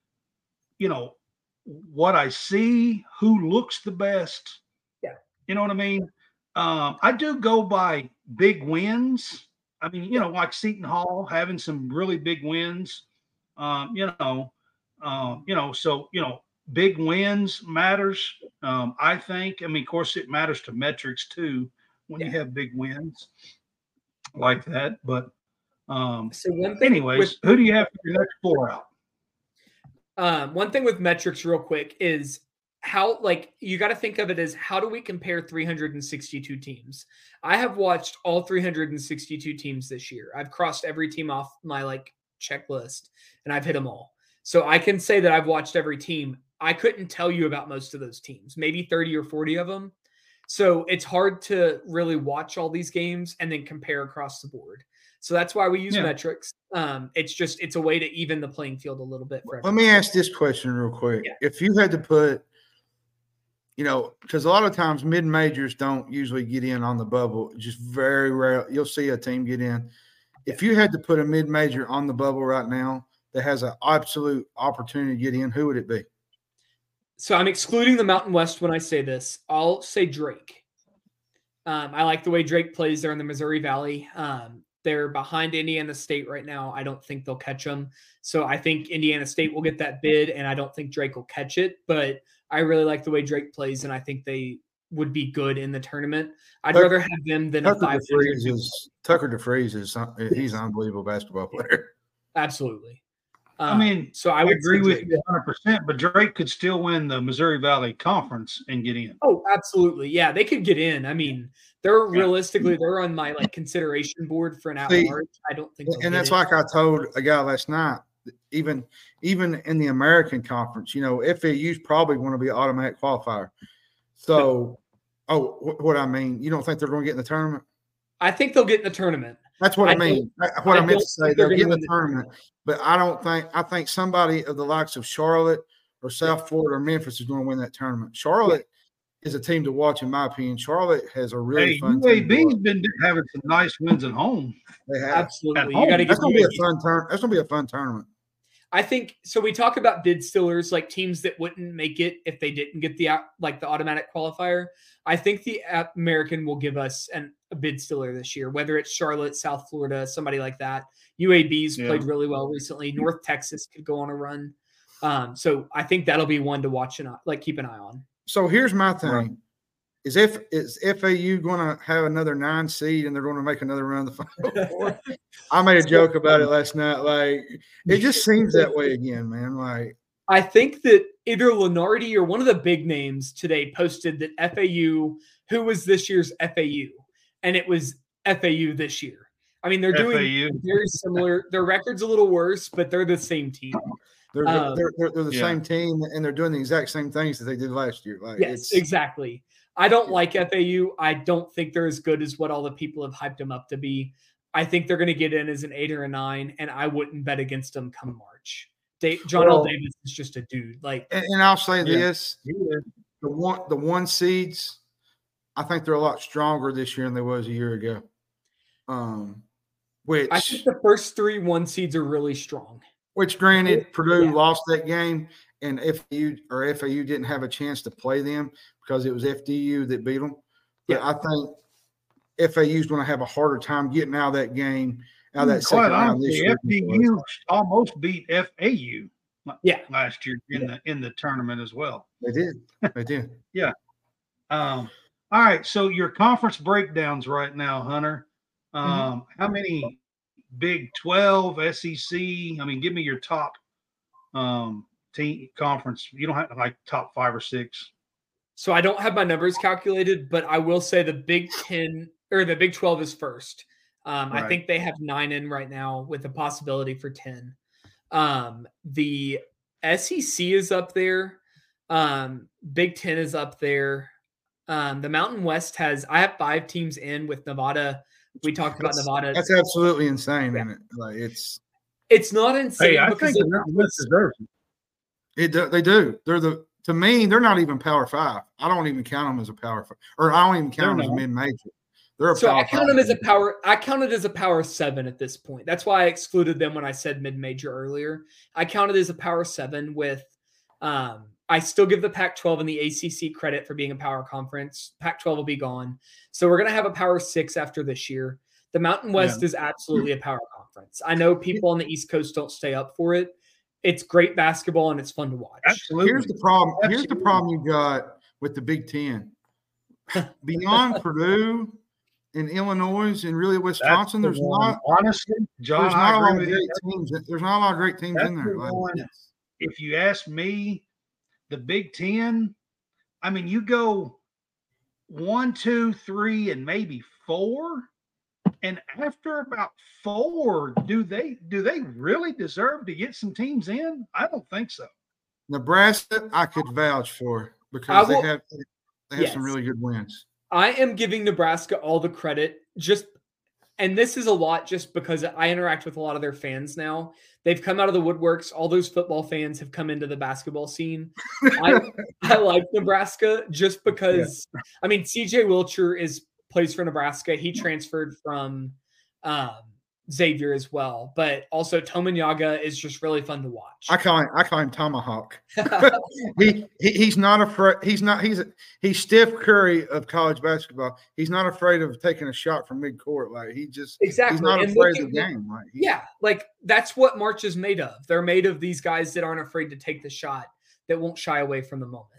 you know, what I see, who looks the best. Yeah. you know what I mean. Um, I do go by big wins. I mean, you know, like Seton Hall having some really big wins. Um, you know, um, you know, so you know, big wins matters. Um, I think. I mean, of course, it matters to metrics too when you have big wins like that. But um, So one thing anyways, with who do you have for your next four out? um, one thing with metrics, real quick, is how like you got to think of it as how do we compare 362 teams? I have watched all 362 teams this year. I've crossed every team off my like checklist, and I've hit them all. So I can say that I've watched every team. I couldn't tell you about most of those teams, maybe 30 or 40 of them. So it's hard to really watch all these games and then compare across the board. So that's why we use Yeah. metrics. Um, it's just it's a way to even the playing field a little bit for let me ask this question real quick Yeah. if you had to put you know because a lot of times mid majors don't usually get in on the bubble just very rare you'll see a team get in if you had to put a mid major on the bubble right now that has an absolute opportunity to get in who would it be So I'm excluding the Mountain West when I say this. I'll say Drake. Um, I like the way Drake plays there in the Missouri Valley. Um, they're behind Indiana State right now. I don't think they'll catch them. So I think Indiana State will get that bid, and I don't think Drake will catch it. But I really like the way Drake plays, and I think they would be good in the tournament. I'd Tuck- rather have them than a tucker 500. DeVries is tucker DeVries is he's an unbelievable basketball player Absolutely. I Um, mean, so I I, would agree with you 100. percent But Drake could still win the Missouri Valley Conference and get in. Oh, absolutely. Yeah, they could get in. I mean, they're realistically they're on my like consideration board for an at See, large. I don't think, they'll and that's it. like I told a guy last night. Even even in the American Conference, you know, FAU's probably going to be an automatic qualifier. So, oh, wh- what I mean, you don't think they're going to get in the tournament? I think they'll get in the tournament. That's what I, I mean. I- What I, I meant to say, they're they'll get in the win the tournament, but I don't think. I think somebody of the likes of Charlotte or South Florida or Memphis is going to win that tournament. Charlotte is a team to watch, in my opinion. Charlotte has a really Hey, fun. team to UAB's been having some nice wins at home. They have. Absolutely. home, You got to That's going to be a fun turn. That's going to be a fun tournament. I think so. We talk about bid stealers, like teams that wouldn't make it if they didn't get the like the automatic qualifier. I think the American will give us an, a bid stealer this year, whether it's Charlotte, South Florida, somebody like that. UAB's Yeah. played really well recently. North Texas could go on a run. Um, so I think that'll be one to watch and like keep an eye on. So here's my thing: Right. Is if is FAU going to have another nine seed and they're going to make another run of the final four? I made a joke about it last night. Like it just seems that way again, man. Like I think that either Lunardi or one of the big names today posted that FAU, who was this year's FAU, and it was FAU this year. I mean, they're doing FAU. very similar. Their record's a little worse, but they're the same team. they're Um, they're, they're, they're the yeah. same team and they're doing the exact same things that they did last year. Like Yes, it's exactly. I don't like FAU. I don't think they're as good as what all the people have hyped them up to be. I think they're going to get in as an eight or a nine, and I wouldn't bet against them come March. Da- Johnell Davis is just a dude. Like, and, and I'll say Yeah. this: the one the one seeds, I think they're a lot stronger this year than they was a year ago. Um, which I think the first three one seeds are really strong. Which, granted, Purdue Yeah. lost that game, and FAU or FAU didn't have a chance to play them because it was FDU that beat them. But Yeah. I think FAU is going to have a harder time getting out of that game, out of that Quite second round this year. than. FDU almost beat FAU Yeah. last year in the in the tournament as well. They did. They did. Yeah. Um, all right, so your conference breakdowns right now, Hunter. Um, how many Big 12, SEC. I mean, give me your top um, team conference. You don't have like top five or six. So I don't have my numbers calculated, but I will say the Big 10 or the Big 12 is first. Um, right. I think they have nine in right now with a possibility for 10. Um, the SEC is up there. Um, Big 10 is up there. Um, the Mountain West has, I have five teams in with Nevada. We talked that's, about Nevada. That's absolutely insane, yeah. it? Like it's, it's not insane. Hey, I think the Mountain West deserves it. It. They do. They're the, to me, they're not even power five. I don't even count them as a power five, or I don't even count they're them not. as mid major. They're so I count them as a power. I counted as a power seven at this point. That's why I excluded them when I said mid major earlier. I counted as a power seven with. Um, I still give the Pac-12 and the ACC credit for being a power conference. Pac-12 will be gone, so we're gonna have a power six after this year. The Mountain West yeah. is absolutely a power conference. I know people on the East Coast don't stay up for it. It's great basketball and it's fun to watch. Absolutely. Here's the problem. Absolutely. Here's the problem you got with the Big Ten. Beyond Purdue and Illinois and really Wisconsin, the there's one. not honestly, John. There's not a lot of great teams. There's not a lot of great teams That's in there. The one, if you ask me, the Big Ten, I mean, you go one, two, three, and maybe four. And after about four, do they do they really deserve to get some teams in? I don't think so. Nebraska, I could vouch for because will, they have they have yes. some really good wins. I am giving Nebraska all the credit just and this is a lot just because I interact with a lot of their fans now. They've come out of the woodworks. All those football fans have come into the basketball scene. I, I like Nebraska just because yeah. I mean CJ Wilcher is plays for Nebraska. He transferred from um, Xavier as well. But also Tominaga is just really fun to watch. I call him I call him Tomahawk. he, he, he's not afraid. He's not he's he's Steph Curry of college basketball. He's not afraid of taking a shot from mid court. Like he just exactly he's not and afraid of the game. Like yeah, like that's what March is made of. They're made of these guys that aren't afraid to take the shot, that won't shy away from the moment.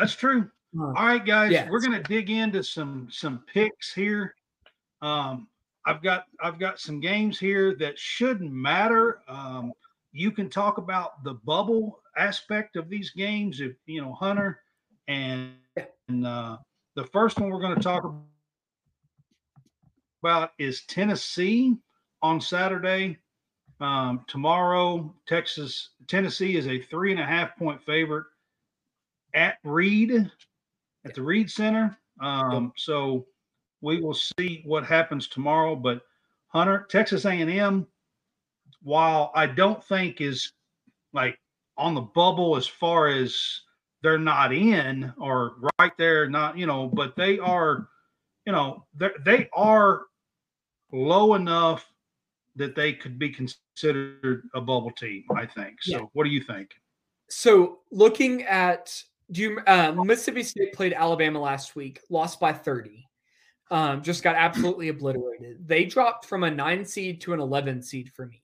That's true. All right, guys, yes. we're gonna dig into some some picks here. Um, I've got I've got some games here that shouldn't matter. Um, you can talk about the bubble aspect of these games, if you know Hunter, and and uh, the first one we're going to talk about is Tennessee on Saturday. Um, tomorrow, Texas Tennessee is a three and a half point favorite at Reed at the Reed Center. Um, so we will see what happens tomorrow. But Hunter, Texas A&M, while I don't think is like on the bubble as far as they're not in or right there, not you know, but they are, you know, they are low enough that they could be considered a bubble team. I think. So, yeah. what do you think? So, looking at do you uh, Mississippi State played Alabama last week, lost by 30. Um, just got absolutely obliterated. They dropped from a nine seed to an 11 seed for me.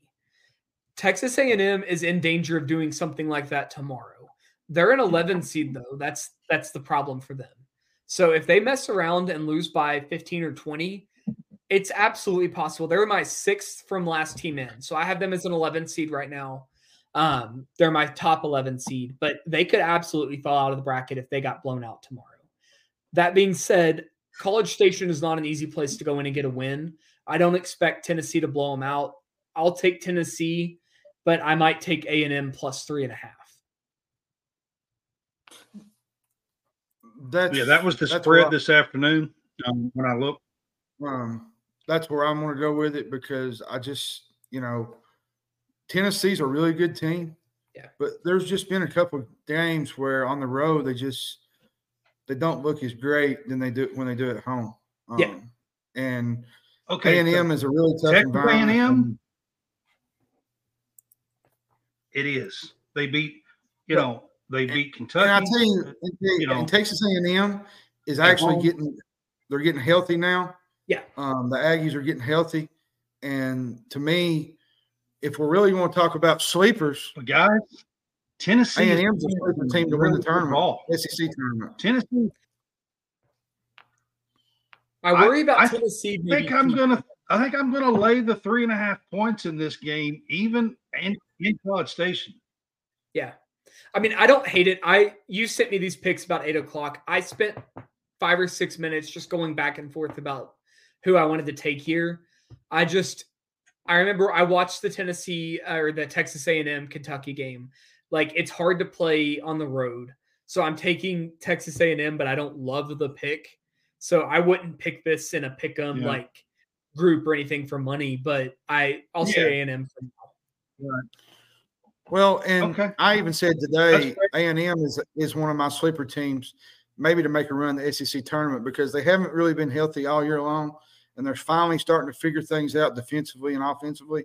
Texas A&M is in danger of doing something like that tomorrow. They're an 11 seed though. That's that's the problem for them. So if they mess around and lose by 15 or 20, it's absolutely possible. They were my sixth from last team in. So I have them as an 11 seed right now. Um, they're my top 11 seed, but they could absolutely fall out of the bracket if they got blown out tomorrow. That being said, College Station is not an easy place to go in and get a win. I don't expect Tennessee to blow them out. I'll take Tennessee, but I might take A and M plus three and a half. That's, yeah, that was the spread this afternoon um, when I looked. Um, that's where I'm going to go with it because I just, you know, Tennessee's a really good team. Yeah. But there's just been a couple games where on the road they just they don't look as great than they do when they do it at home. Um, yeah. And okay, A and M is a really tough Texas environment. A&M, it is. They beat, you know, they beat Kentucky. And I tell you, you know, and Texas A and M is actually getting they're getting healthy now. Yeah. Um, the Aggies are getting healthy, and to me, if we're really going to talk about sleepers, but guys, Tennessee A&M's a sleeper team to win the tournament, SEC tournament. Tennessee, I worry about I Tennessee. I think I'm gonna. I think I'm gonna lay the three and a half points in this game, even in, in College Station. Yeah. I mean, I don't hate it. I you sent me these picks about eight o'clock. I spent five or six minutes just going back and forth about who I wanted to take here. I just I remember I watched the Tennessee uh, or the Texas A&M Kentucky game. Like it's hard to play on the road. So I'm taking Texas A&M, but I don't love the pick. So I wouldn't pick this in a pick 'em Yeah. like group or anything for money, but I I'll say A&M for now. Well, and Okay. I even said today. A and M is is one of my sleeper teams, maybe to make a run in the SEC tournament because they haven't really been healthy all year long, and they're finally starting to figure things out defensively and offensively.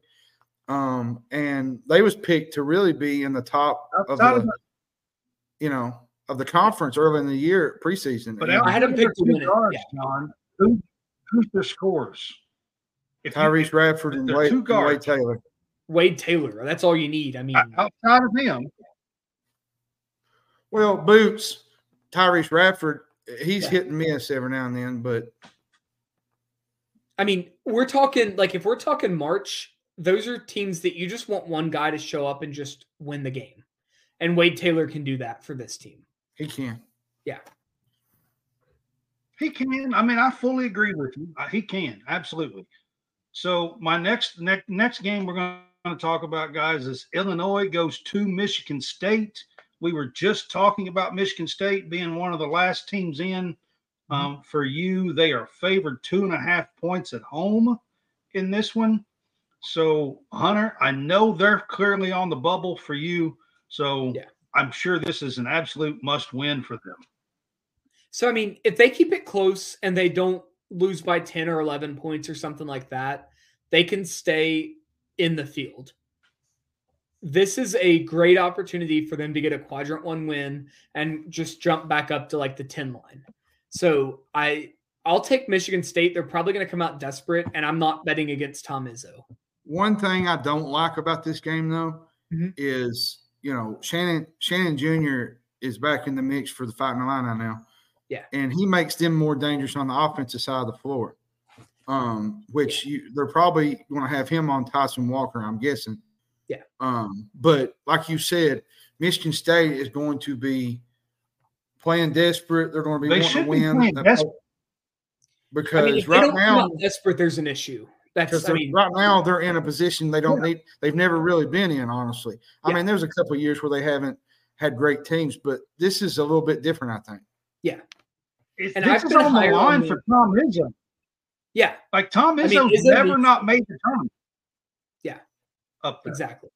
Um, and they was picked to really be in the top of Outside of the, you know, of the conference early in the year preseason. But And I had them outside picked to the two win it, guards, yeah. John, who, who's their scores? If you- Tyrece Radford and Wade, two and Wade. Taylor. Wade Taylor. That's all you need. I mean, outside of him, Well, Boots, Tyrece Radford, he's Yeah. hit and miss every now and then, but I mean, we're talking like if we're talking March, those are teams that you just want one guy to show up and just win the game. And Wade Taylor can do that for this team. he can. Yeah. He can. I mean, I fully agree with you. Uh, He can absolutely. So my next next next game we're going to talk about, guys, is Illinois goes to Michigan State. We were just talking about Michigan State being one of the last teams in. Um, for you, they are favored two and a half points at home in this one. So, Hunter, I know they're clearly on the bubble for you. So, Yeah. I'm sure this is an absolute must win for them. So I mean, if they keep it close and they don't lose by 10 or 11 points or something like that, they can stay in the field. This is a great opportunity for them to get a quadrant 1 win and just jump back up to like the 10 line. So I I'll take Michigan State. They're probably going to come out desperate and I'm not betting against Tom Izzo. One thing I don't like about this game though Mhm. is you know Shannon Shannon Jr. is back in the mix for the Fighting Illini now. Yeah. and he makes them more dangerous on the offensive side of the floor. Um, which you, they're probably going to have him on Tyson Walker, I'm guessing. Yeah. Um, but like you said, Michigan State is going to be playing desperate. They're going to be They wanting should to be win playing desperate. because I mean, if they right don't now come out desperate, there's an issue. That's because I mean, right now they're in a position they don't need. They've never really been in, honestly. I Yeah. mean, there's a couple of years where they haven't had great teams, but this is a little bit different, I think. If And this I've is on the line for Tom Izzo. yeah, Like Tom I mean, Izzo's Izzo never needs- not made the tournament. Yeah. Up there. Exactly.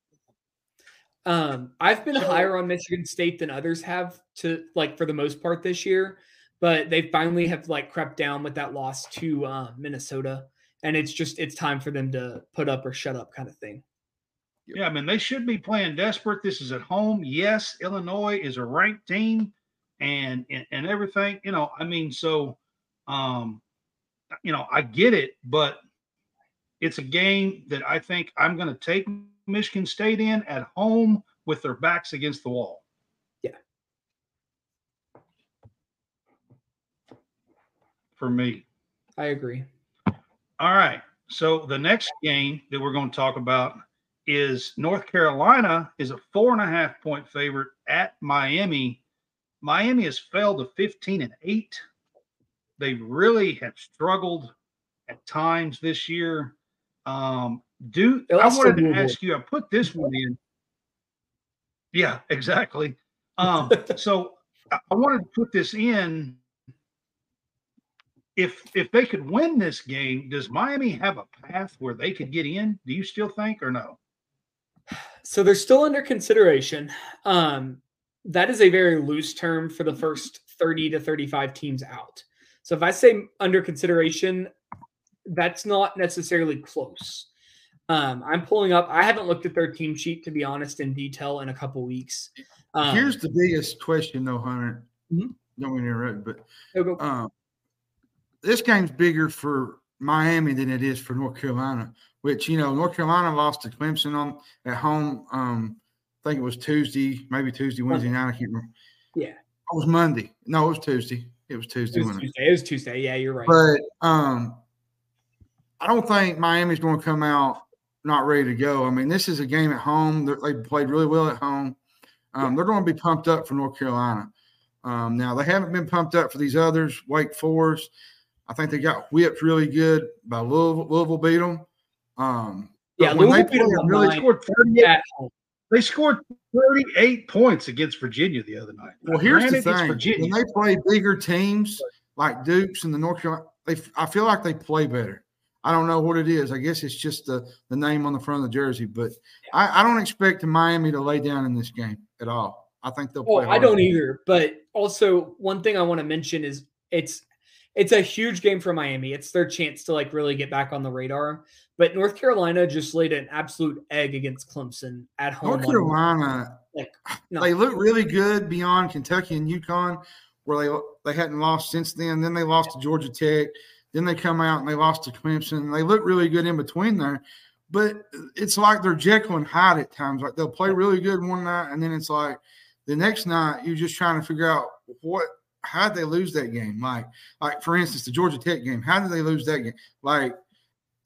Um, I've been So- higher on Michigan State than others have to like for the most part this year, but they finally have like crept down with that loss to uh, Minnesota, and it's just it's time for them to put up or shut up kind of thing. Yeah, I mean, they should be playing desperate. This is at home. Yes, Illinois is a ranked team and and, and everything. You know, I mean, so um, you know, I get it, but it's a game that I think I'm gonna take Michigan State in at home with their backs against the wall. Yeah. For me. I agree. All right. So the next game that we're going to talk about is North Carolina is a four and a half point favorite at Miami. Miami has fell to 15 and 8. They really have struggled at times this year. Um, do I wanted to ask you, I put this one in. Yeah, exactly. Um, so I wanted to put this in if if they could win this game, does Miami have a path where they could get in? Do you still think or no? So they're still under consideration. Um, that is a very loose term for the first 30 to 35 teams out. So if I say under consideration, that's not necessarily close. Um, I'm pulling up. I haven't looked at their team sheet to be honest in detail in a couple weeks. Um, Here's the biggest question, though, Hunter. Mhm. Don't mean to interrupt, but um, this game's bigger for Miami than it is for North Carolina. Which you know, North Carolina lost to Clemson on at home. Um, I think it was Tuesday, maybe Tuesday, Wednesday night. I can't remember. Yeah. It was Monday. No, it was Tuesday. It was Tuesday. It was it? Tuesday. It was Tuesday. Yeah, you're right. But um, I don't think Miami's going to come out not ready to go. I mean, this is a game at home. They're, they played really well at home. Um, They're going to be pumped up for North Carolina. Um, now they haven't been pumped up for these others. Wake Forest, I think they got whipped really good by Louisville. Louisville beat them. Um, yeah, when Louisville they beat 'em play by really nine scored 38 at home. They scored 38 points against Virginia the other night. Well, here's Granted, the thing: Virginia. when they play bigger teams like Dukes and the North Carolina, they I feel like they play better. I don't know what it is. I guess it's just the the name on the front of the jersey, but I, I don't expect Miami to lay down in this game at all. I think they'll Oh, play. I don't either. But also, one thing I want to mention is it's it's a huge game for Miami. It's their chance to like really get back on the radar. But North Carolina just laid an absolute egg against Clemson at home. North Carolina, Like, no. they look really good beyond Kentucky and UConn, where they they hadn't lost since then. Then they lost to Georgia Tech. Then they come out and they lost to Clemson. They look really good in between there, but it's like they're Jekyll and Hyde at times. Like they'll play really good one night, and then it's like the next night you're just trying to figure out what how did they lose that game? Like like for instance, the Georgia Tech game. How did they lose that game? Like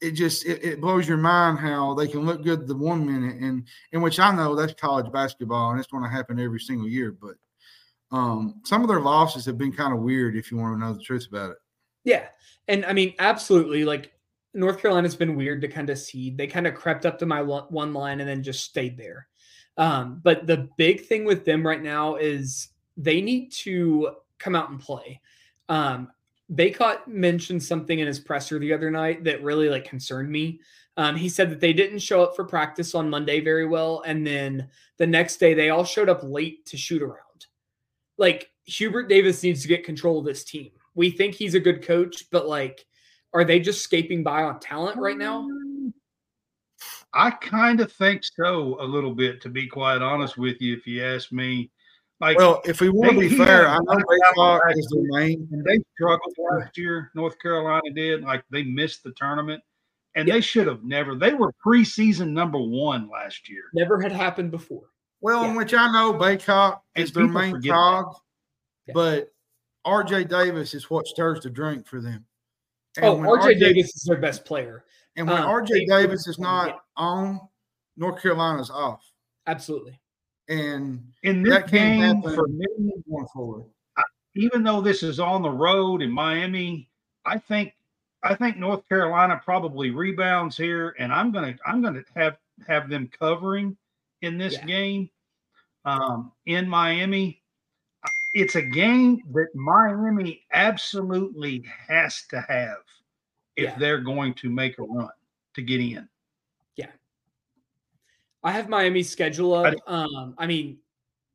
it just it, it blows your mind how they can look good the one minute and in which I know that's college basketball and it's going to happen every single year. But um, some of their losses have been kind of weird if you want to know the truth about it. Yeah. And I mean, absolutely. Like North Carolina's been weird to kind of see. They kind of crept up to my one line and then just stayed there. Um, but the big thing with them right now is they need to come out and play. Um, Bacot mentioned something in his presser the other night that really like concerned me. Um, he said that they didn't show up for practice on Monday very well, and then the next day they all showed up late to shoot around. Like Hubert Davis needs to get control of this team. We think he's a good coach, but like, are they just scaping by on talent right now? I kind of think so a little bit, to be quite honest with you, if you ask me. Like, Well, if we want to be fair, I know lot of Bacot talent is the main. and they struggled last year. North Carolina did. Like, they missed the tournament, and Yeah. they should have never. They were preseason number one last year. Never had happened before. Well, in which I know Bacot And is their main forget cog, Yeah. but RJ Davis is what stirs the drink for them. And oh, when RJ Davis is their best player. and when um, RJ Davis is yeah. not on, North Carolina's off. Absolutely. And In this That can't game, happen. for me, going forward. even though this is on the road in Miami, I think I think North Carolina probably rebounds here, and I'm gonna I'm gonna have have them covering in this Yeah. game um, in Miami. It's a game that Miami absolutely has to have if Yeah. they're going to make a run to get in. Yeah. I have Miami's schedule up. I- Um, I mean,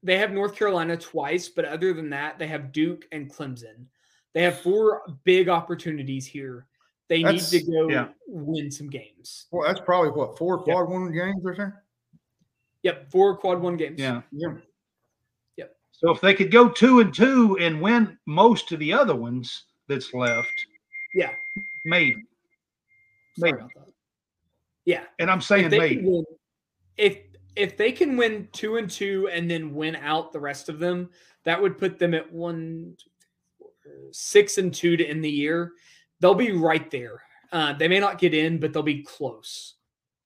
they have North Carolina twice, but other than that, they have Duke and Clemson. They have four big opportunities here. They need to go yeah. win some games. Well, that's probably what four quad one games or something. Yep, four quad one games. Yeah. Yeah. So if they could go two and two and win most of the other ones that's left, Yeah. maybe. Sorry Maybe. about that. Yeah. And I'm saying if they maybe. win, if if they can win two and two and then win out the rest of them, that would put them at one six and two to end the year. They'll be right there. Uh, they may not get in, but they'll be close,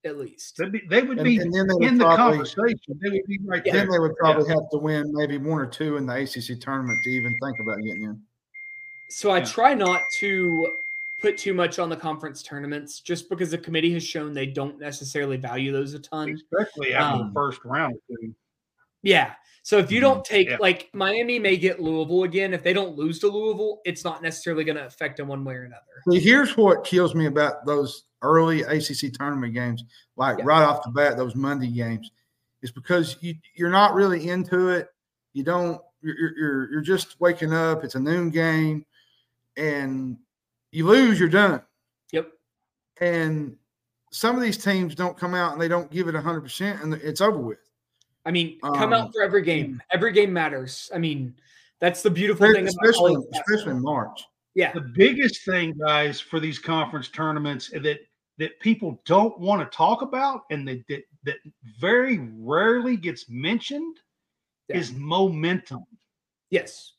at least. They'd be, they would And, be and then they would in the probably conversation. They would be right Yeah. there. then they would probably have to win maybe one or two in the ACC tournament to even think about getting in. So I Yeah. try not to put too much on the conference tournaments, just because the committee has shown they don't necessarily value those a ton. Especially after Um, the first round or two. Yeah. So if you don't mm-hmm. take Yeah. like Miami may get Louisville again. If they don't lose to Louisville, it's not necessarily going to affect them one way or another. See, here's what kills me about those early ACC tournament games, like Yeah. right off the bat, those Monday games, is because you you're not really into it. You don't. You're you're- you're you're just waking up. It's a noon game, and you lose, you're done. Yep. And some of these teams don't come out and they don't give it hundred percent, and it's over with. I mean, come out Um, for every game. Every game matters. I mean, that's the beautiful thing especially college especially in March. Yeah. The biggest thing, guys, for these conference tournaments that that people don't want to talk about and that that, that very rarely gets mentioned Yeah. is momentum. Yes.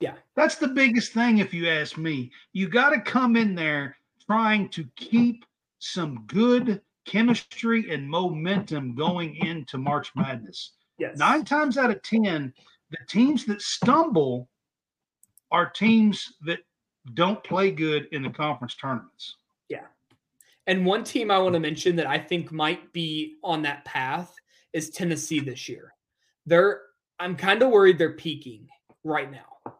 Yeah. That's the biggest thing, if you ask me. You got to come in there trying to keep some good chemistry and momentum going into March Madness. Yes. Nine times out of 10, the teams that stumble are teams that don't play good in the conference tournaments. Yeah. And one team I want to mention that I think might be on that path is Tennessee this year. They're I'm kind of worried they're peaking right now.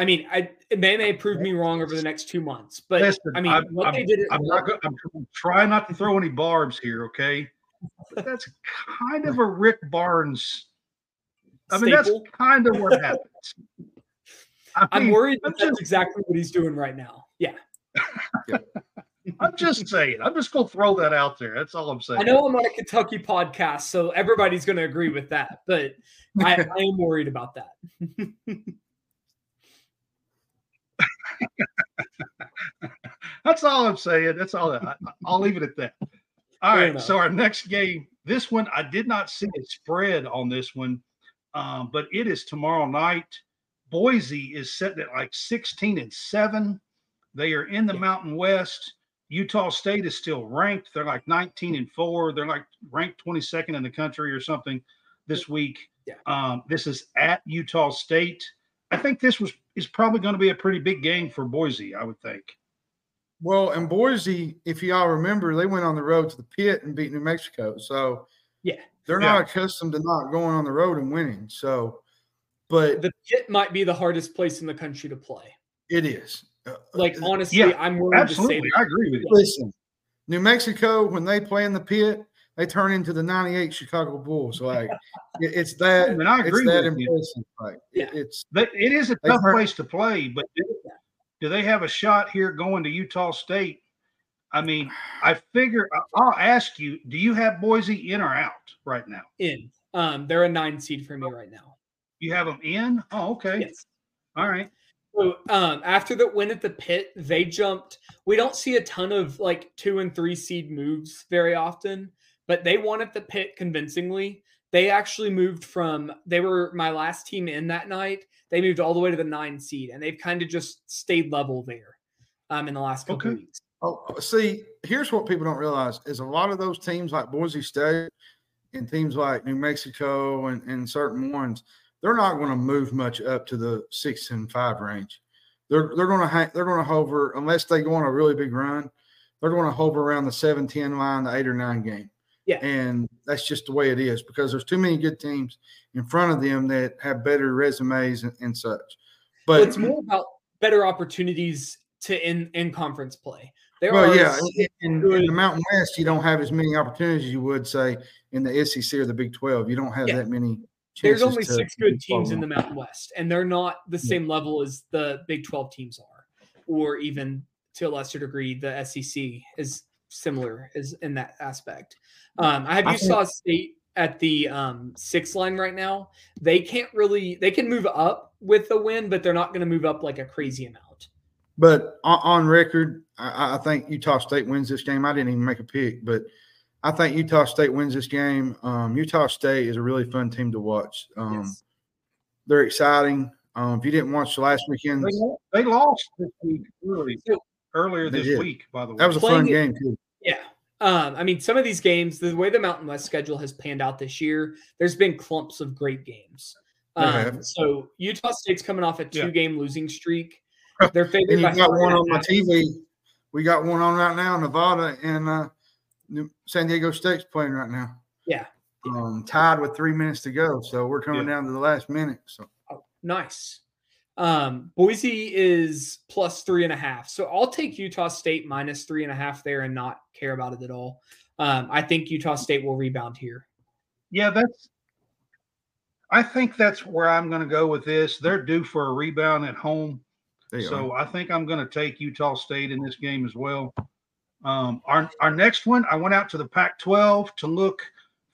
I mean, I it may prove me wrong over the next two months, but Listen, I mean, I'm- what I'm- did. I'm not. Go- I'm trying not to throw any barbs here, okay? But that's kind of a Rick Barnes. I mean, Staple? that's kind of what happens. I I'm mean, worried I'm that's just- exactly what he's doing right now. Yeah, I'm just saying. I'm just going to throw that out there. That's all I'm saying. I know I'm on a Kentucky podcast, so everybody's going to agree with that, but I, I am worried about that. That's all I'm saying. That's all. I, I'll leave it at that. All Fair right. enough. So our next game, this one, I did not see a spread on this one, um, but it is tomorrow night. Boise is sitting at like 16 and seven. They are in the Yeah. Mountain West. Utah State is still ranked. They're like 19 and four. They're like ranked 22nd in the country or something this week. Yeah. Um, this is at Utah State. I think this was is probably going to be a pretty big game for Boise. I would think. Well, and Boise, if y'all remember, they went on the road to the pit and beat New Mexico. So Yeah. they're Yeah. not accustomed to not going on the road and winning. So, but The pit might be the hardest place in the country to play. it is. Uh, Like uh, honestly, Yeah, I'm worried to say Absolutely, I agree with you. listen, New Mexico, when they play in the pit, they turn into the 98 Chicago Bulls. Like it- it's that, And I it's that with you. impressive. Like it- it's But it is a tough hurt- place to play. But do, do they have a shot here going to Utah State? I mean, I figure I- I'll ask you: Do you have Boise in or out right now? in. Um, they're a nine seed for me right now. You have them in? Oh, okay. Yes. All right. So um, after the win at the pit, they jumped. We don't see a ton of like two and three seed moves very often, but they won at the pit convincingly. They actually moved from they were my last team in that night. They moved all the way to the nine seed, and they've kind of just stayed level there um, in the last couple Okay. weeks. Oh, see, here's what people don't realize is a lot of those teams like Boise State and teams like New Mexico and, and certain ones, they're not going to move much up to the six and five range. They're they're going to hang, they're going to hover unless they go on a really big run. They're going to hover around the seven ten line, the eight or nine game. Yeah. and that's just the way it is because there's too many good teams in front of them that have better resumes and, and such. But Well, it's more about better opportunities to in in conference play. There Well, are yeah, in, in, the Mountain West, you don't have as many opportunities as you would say in the SEC or the Big Twelve. You don't have Yeah. that many. there's only six good teams in the Mountain West, and they're not the Yeah. same level as the Big 12 teams are, or even to a lesser degree, the SEC is similar is in that aspect. Um, I have I think- Utah State at the um, six line right now. They can't really they can move up with the win, but they're not going to move up like a crazy amount. But on, on record, I, I think Utah State wins this game. I didn't even make a pick, but I think Utah State wins this game. Um, Utah State is a really fun team to watch. Um, Yes. They're exciting. Um, if you didn't watch the last weekend, They, they lost this week early, So- earlier this did. week. By the way, that was a Playing fun game too. Yeah. Um, I mean, some of these games, the way the Mountain West schedule has panned out this year, there's been clumps of great games. Um, so Utah State's coming off a two game losing streak. They're favored And you by got one on my. TV. We got one on right now, Nevada and uh, New, San Diego State's playing right now. Yeah. Um, tied with three minutes to go, so we're coming Yeah. down to the last minute. So Oh, nice. Um, Boise is plus three and a half. So I'll take Utah State minus three and a half there and not care about it at all. Um, I think Utah State will rebound here. yeah, that's. I think that's where I'm going to go with this. They're due for a rebound at home. there you So are. I think I'm going to take Utah State in this game as well. Um, our our next one, I went out to the Pac-12 to look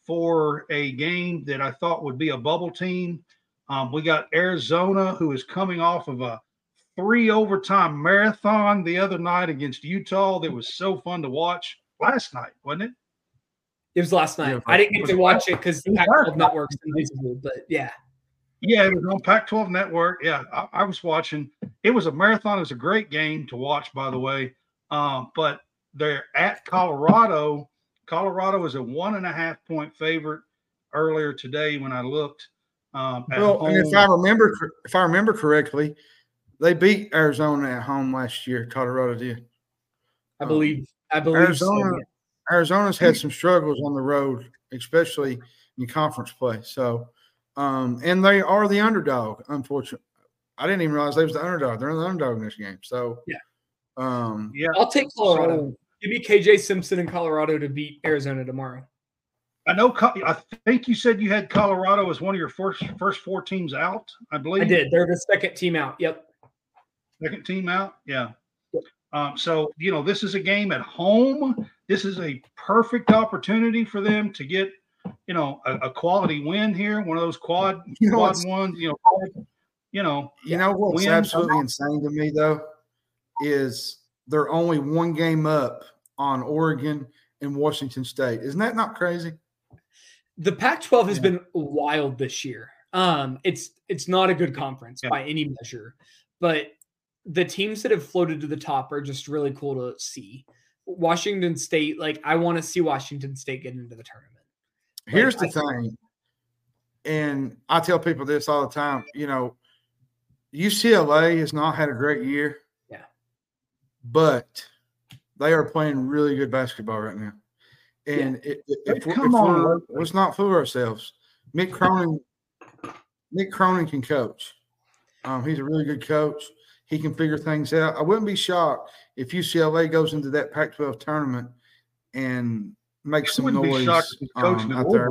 for a game that I thought would be a bubble team. Um, we got Arizona, who is coming off of a three overtime marathon the other night against Utah. That was so fun to watch last night, wasn't it? It was last night. Yeah, I didn't get to watch it because Pac-12 last network's but yeah. Yeah, it was on Pac-12 Network. Yeah, I, I, was watching. It was a marathon. It was a great game to watch, by the way. Um, but they're at Colorado. Colorado is a one and a half point favorite earlier today when I looked. Um, well, and if I remember, if I remember correctly, they beat Arizona at home last year. Colorado did. I believe. I believe Arizona. So, Arizona's had some struggles on the road, especially in conference play. So, um, and they are the underdog. Unfortunately, I didn't even realize they was the underdog. They're the underdog in this game. So, yeah, um, yeah. I'll take Colorado. So, Give me KJ Simpson in Colorado to beat Arizona tomorrow. I know. I think you said you had Colorado as one of your first first four teams out. I believe I did. They're the second team out. Yep. Second team out. Yeah. Um, so you know, this is a game at home. This is a perfect opportunity for them to get, you know, a, a quality win here. One of those quad you know quad ones. You know, you know. You know what's win. absolutely insane to me though is they're only one game up on Oregon and Washington State. Isn't that not crazy? The Pac-12 has yeah. been wild this year. Um, it's it's not a good conference yeah. by any measure, but the teams that have floated to the top are just really cool to see. Washington State, like I want to see Washington State get into the tournament. Here's the I thing, think- and I tell people this all the time. You know, UCLA has not had a great year. Yeah, but they are playing really good basketball right now. And yeah. if, if, if, we're, let's not fool ourselves. Mick Cronin, Mick Cronin can coach. Um, he's a really good coach. He can figure things out. I wouldn't be shocked if UCLA goes into that Pac-12 tournament and makes some noise um, out there.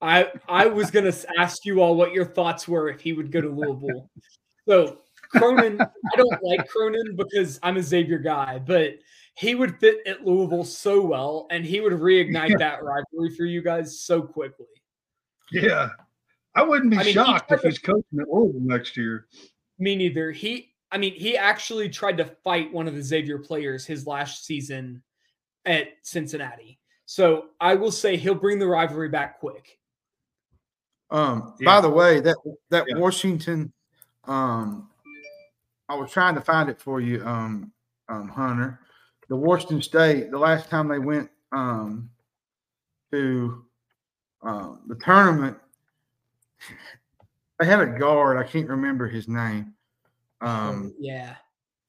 I I was gonna ask you all what your thoughts were if he would go to Louisville. So Cronin, I don't like Cronin because I'm a Xavier guy, but he would fit at Louisville so well, and he would reignite yeah. that rivalry for you guys so quickly. Yeah, I wouldn't be I mean, shocked he if he's coaching at Louisville next year. Me neither. He, I mean, he actually tried to fight one of the Xavier players his last season at Cincinnati. So I will say he'll bring the rivalry back quick. Um, yeah. by the way, that that yeah. Washington, um, I was trying to find it for you, um, um, Hunter. The Washington State, the last time they went um to um, the tournament, they had a guard. I can't remember his name. Um, yeah.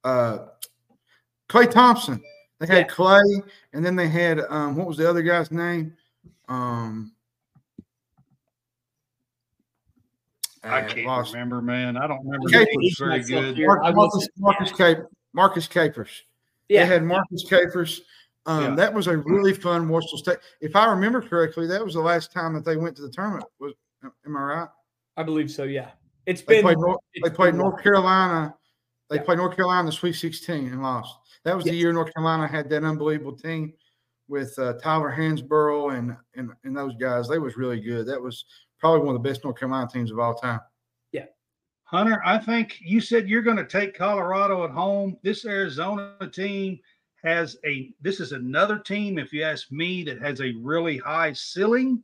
Uh, Klay Thompson. They had yeah. Klay, and then they had um, what was the other guy's name? Um, I can't lost. remember, man. I don't remember. Capers very good. Marcus, Marcus, Capers. Marcus Capers. Yeah. They had Marcus Capers. Um, yeah. That was a really fun Washington State. If I remember correctly, that was the last time that they went to the tournament. Was am I right? I believe so. Yeah, it's they been. Played North, they played North Carolina. They yeah. played North Carolina in the Sweet 16 and lost. That was yeah. the year North Carolina had that unbelievable team with uh, Tyler Hansbrough and, and and those guys. They was really good. That was probably one of the best North Carolina teams of all time. Hunter, I think you said you're going to take Colorado at home. This Arizona team has a. This is another team, if you ask me, that has a really high ceiling.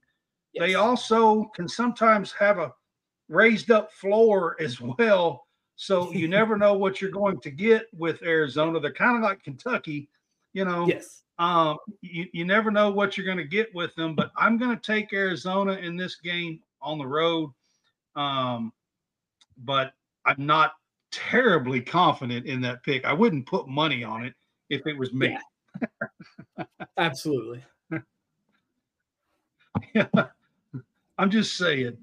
Yes. They also can sometimes have a raised up floor as well. So you never know what you're going to get with Arizona. They're kind of like Kentucky, you know. Yes. Um, you, you never know what you're going to get with them, but I'm going to take Arizona in this game on the road. Um, but I'm not terribly confident in that pick. I wouldn't put money on it if it was me. Yeah. Absolutely. yeah. I'm just saying.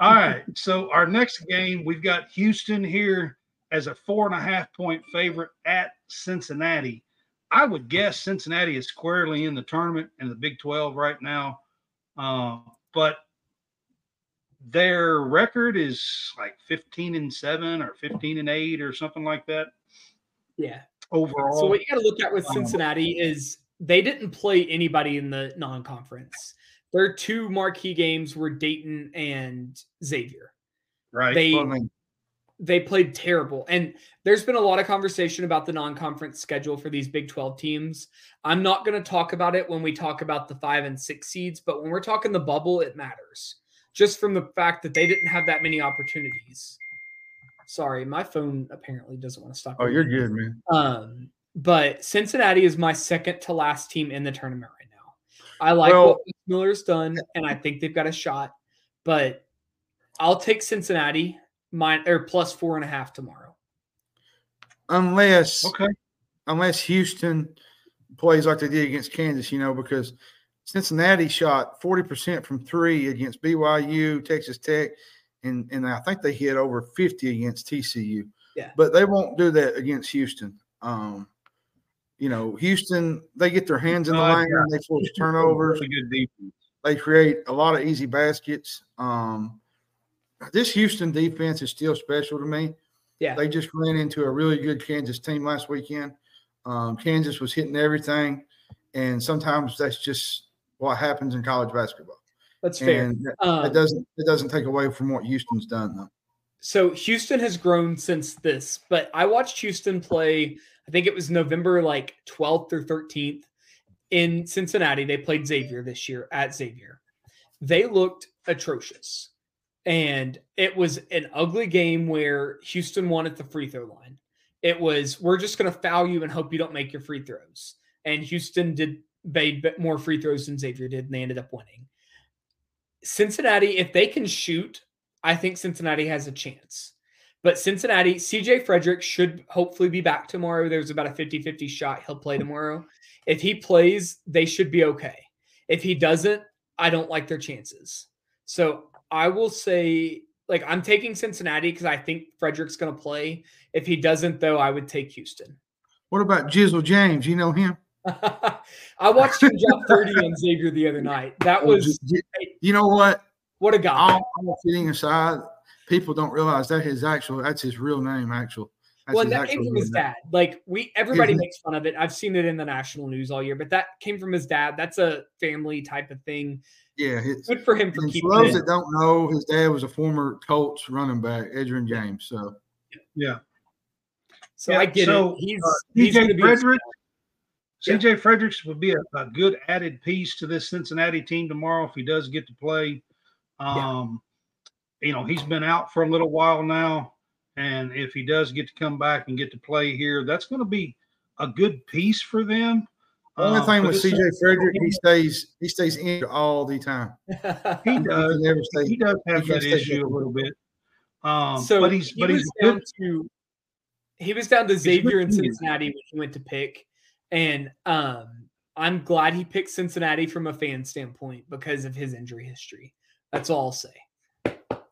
All right. So our next game, we've got Houston here as a four and a half point favorite at Cincinnati. I would guess Cincinnati is squarely in the tournament in the Big 12 right now. Uh, but their record is like 15 and 7 or 15 and 8 or something like that. Yeah. Overall. So what you got to look at with um, Cincinnati is they didn't play anybody in the non-conference. Their two marquee games were Dayton and Xavier. Right. They they played terrible. And there's been a lot of conversation about the non-conference schedule for these Big 12 teams. I'm not going to talk about it when we talk about the 5 and 6 seeds, but when we're talking the bubble, it matters. Just from the fact that they didn't have that many opportunities. Sorry, my phone apparently doesn't want to stop. Oh, you're ringing. good, man. Um, but Cincinnati is my second to last team in the tournament right now. I like Well- what Miller's done, and I think they've got a shot. But I'll take Cincinnati mine or plus four and a half tomorrow. Unless Okay. unless Houston plays like they did against Kansas, you know, because Cincinnati shot 40% from three against BYU, Texas Tech, and, and I think they hit over 50 against TCU. Yeah. But they won't do that against Houston. Um, you know, Houston, they get their hands in the No, I- lane, they force turnovers, Really good defense. they create a lot of easy baskets. Um, this Houston defense is still special to me. Yeah. They just ran into a really good Kansas team last weekend. Um, Kansas was hitting everything, and sometimes that's just what happens in college basketball. That's fair. And that- Um, it doesn't it doesn't take away from what Houston's done though. so Houston has grown since this, but I watched Houston play. I think it was November like 12th or 13th in Cincinnati. They played Xavier this year at Xavier. They looked atrocious. And it was an ugly game where Houston won at the free throw line. It was, we're just going to foul you and hope you don't make your free throws. And Houston did made more free throws than Xavier did, and they ended up winning. Cincinnati, if they can shoot, I think Cincinnati has a chance. But Cincinnati, CJ Frederick should hopefully be back tomorrow. There's about a 50 50 shot he'll play hmm. tomorrow. If he plays, they should be okay. If he doesn't, I don't like their chances. So I will say, like, I'm taking Cincinnati because I think Frederick's going to play. If he doesn't, though, I would take Houston. What about Jizzle James? You know him? I watched him drop 30 on Xavier the other night. That was you know what? what a guy. All, all kidding aside, people don't realize that his actual that's his real name. Actual. That's well, and that came from real his name. dad. Like we, everybody Isn't makes fun of it. I've seen it in the national news all year, but that came from his dad. That's a family type of thing. Yeah, his, Good for him for And for those that don't know, his dad was a former Colts running back, Edgerrin James. So Yeah. So Yeah, I get so, it. He's uh, he's CJ going to be. a Frederick, Yeah. CJ Fredericks would be a, a good added piece to this Cincinnati team tomorrow if he does get to play. Um, You know, he's been out for a little while now. And if he does get to come back and get to play here, that's going to be a good piece for them. the only Um, thing for with CJ Frederick, he stays he stays in all the time. he He does. never stays. He does have he that can't issue a little bit. Um, so but he's he but was he's down good. to he was down to Xavier and good. Cincinnati when he went to pick, and um, I'm glad he picked Cincinnati from a fan standpoint because of his injury history. That's all I'll say.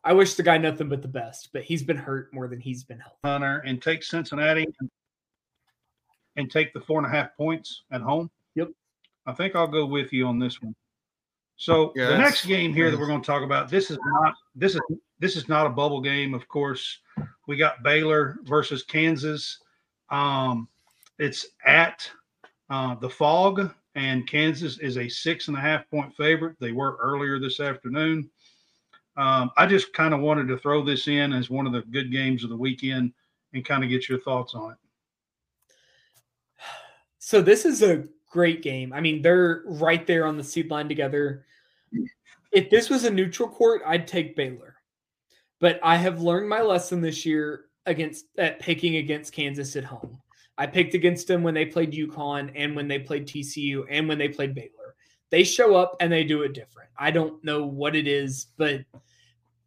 I wish the guy nothing but the best, but he's been hurt more than he's been healthy. Hunter and take Cincinnati and, and take the four and a half points at home. Yep. I think I'll go with you on this one. So Yeah, the next game here that we're going to talk about, this is not this is this is not a bubble game, of course. We got Baylor versus Kansas. Um, it's at uh, the Phog, and Kansas is a six and a half point favorite. They were earlier this afternoon. Um, I just kind of wanted to throw this in as one of the good games of the weekend and kind of get your thoughts on it. So this is a great game. I mean, they're right there on the seed line together. If this was a neutral court, I'd take Baylor. But I have learned my lesson this year against at picking against Kansas at home. I picked against them when they played UConn and when they played TCU and when they played Baylor. They show up and they do it different. I don't know what it is, but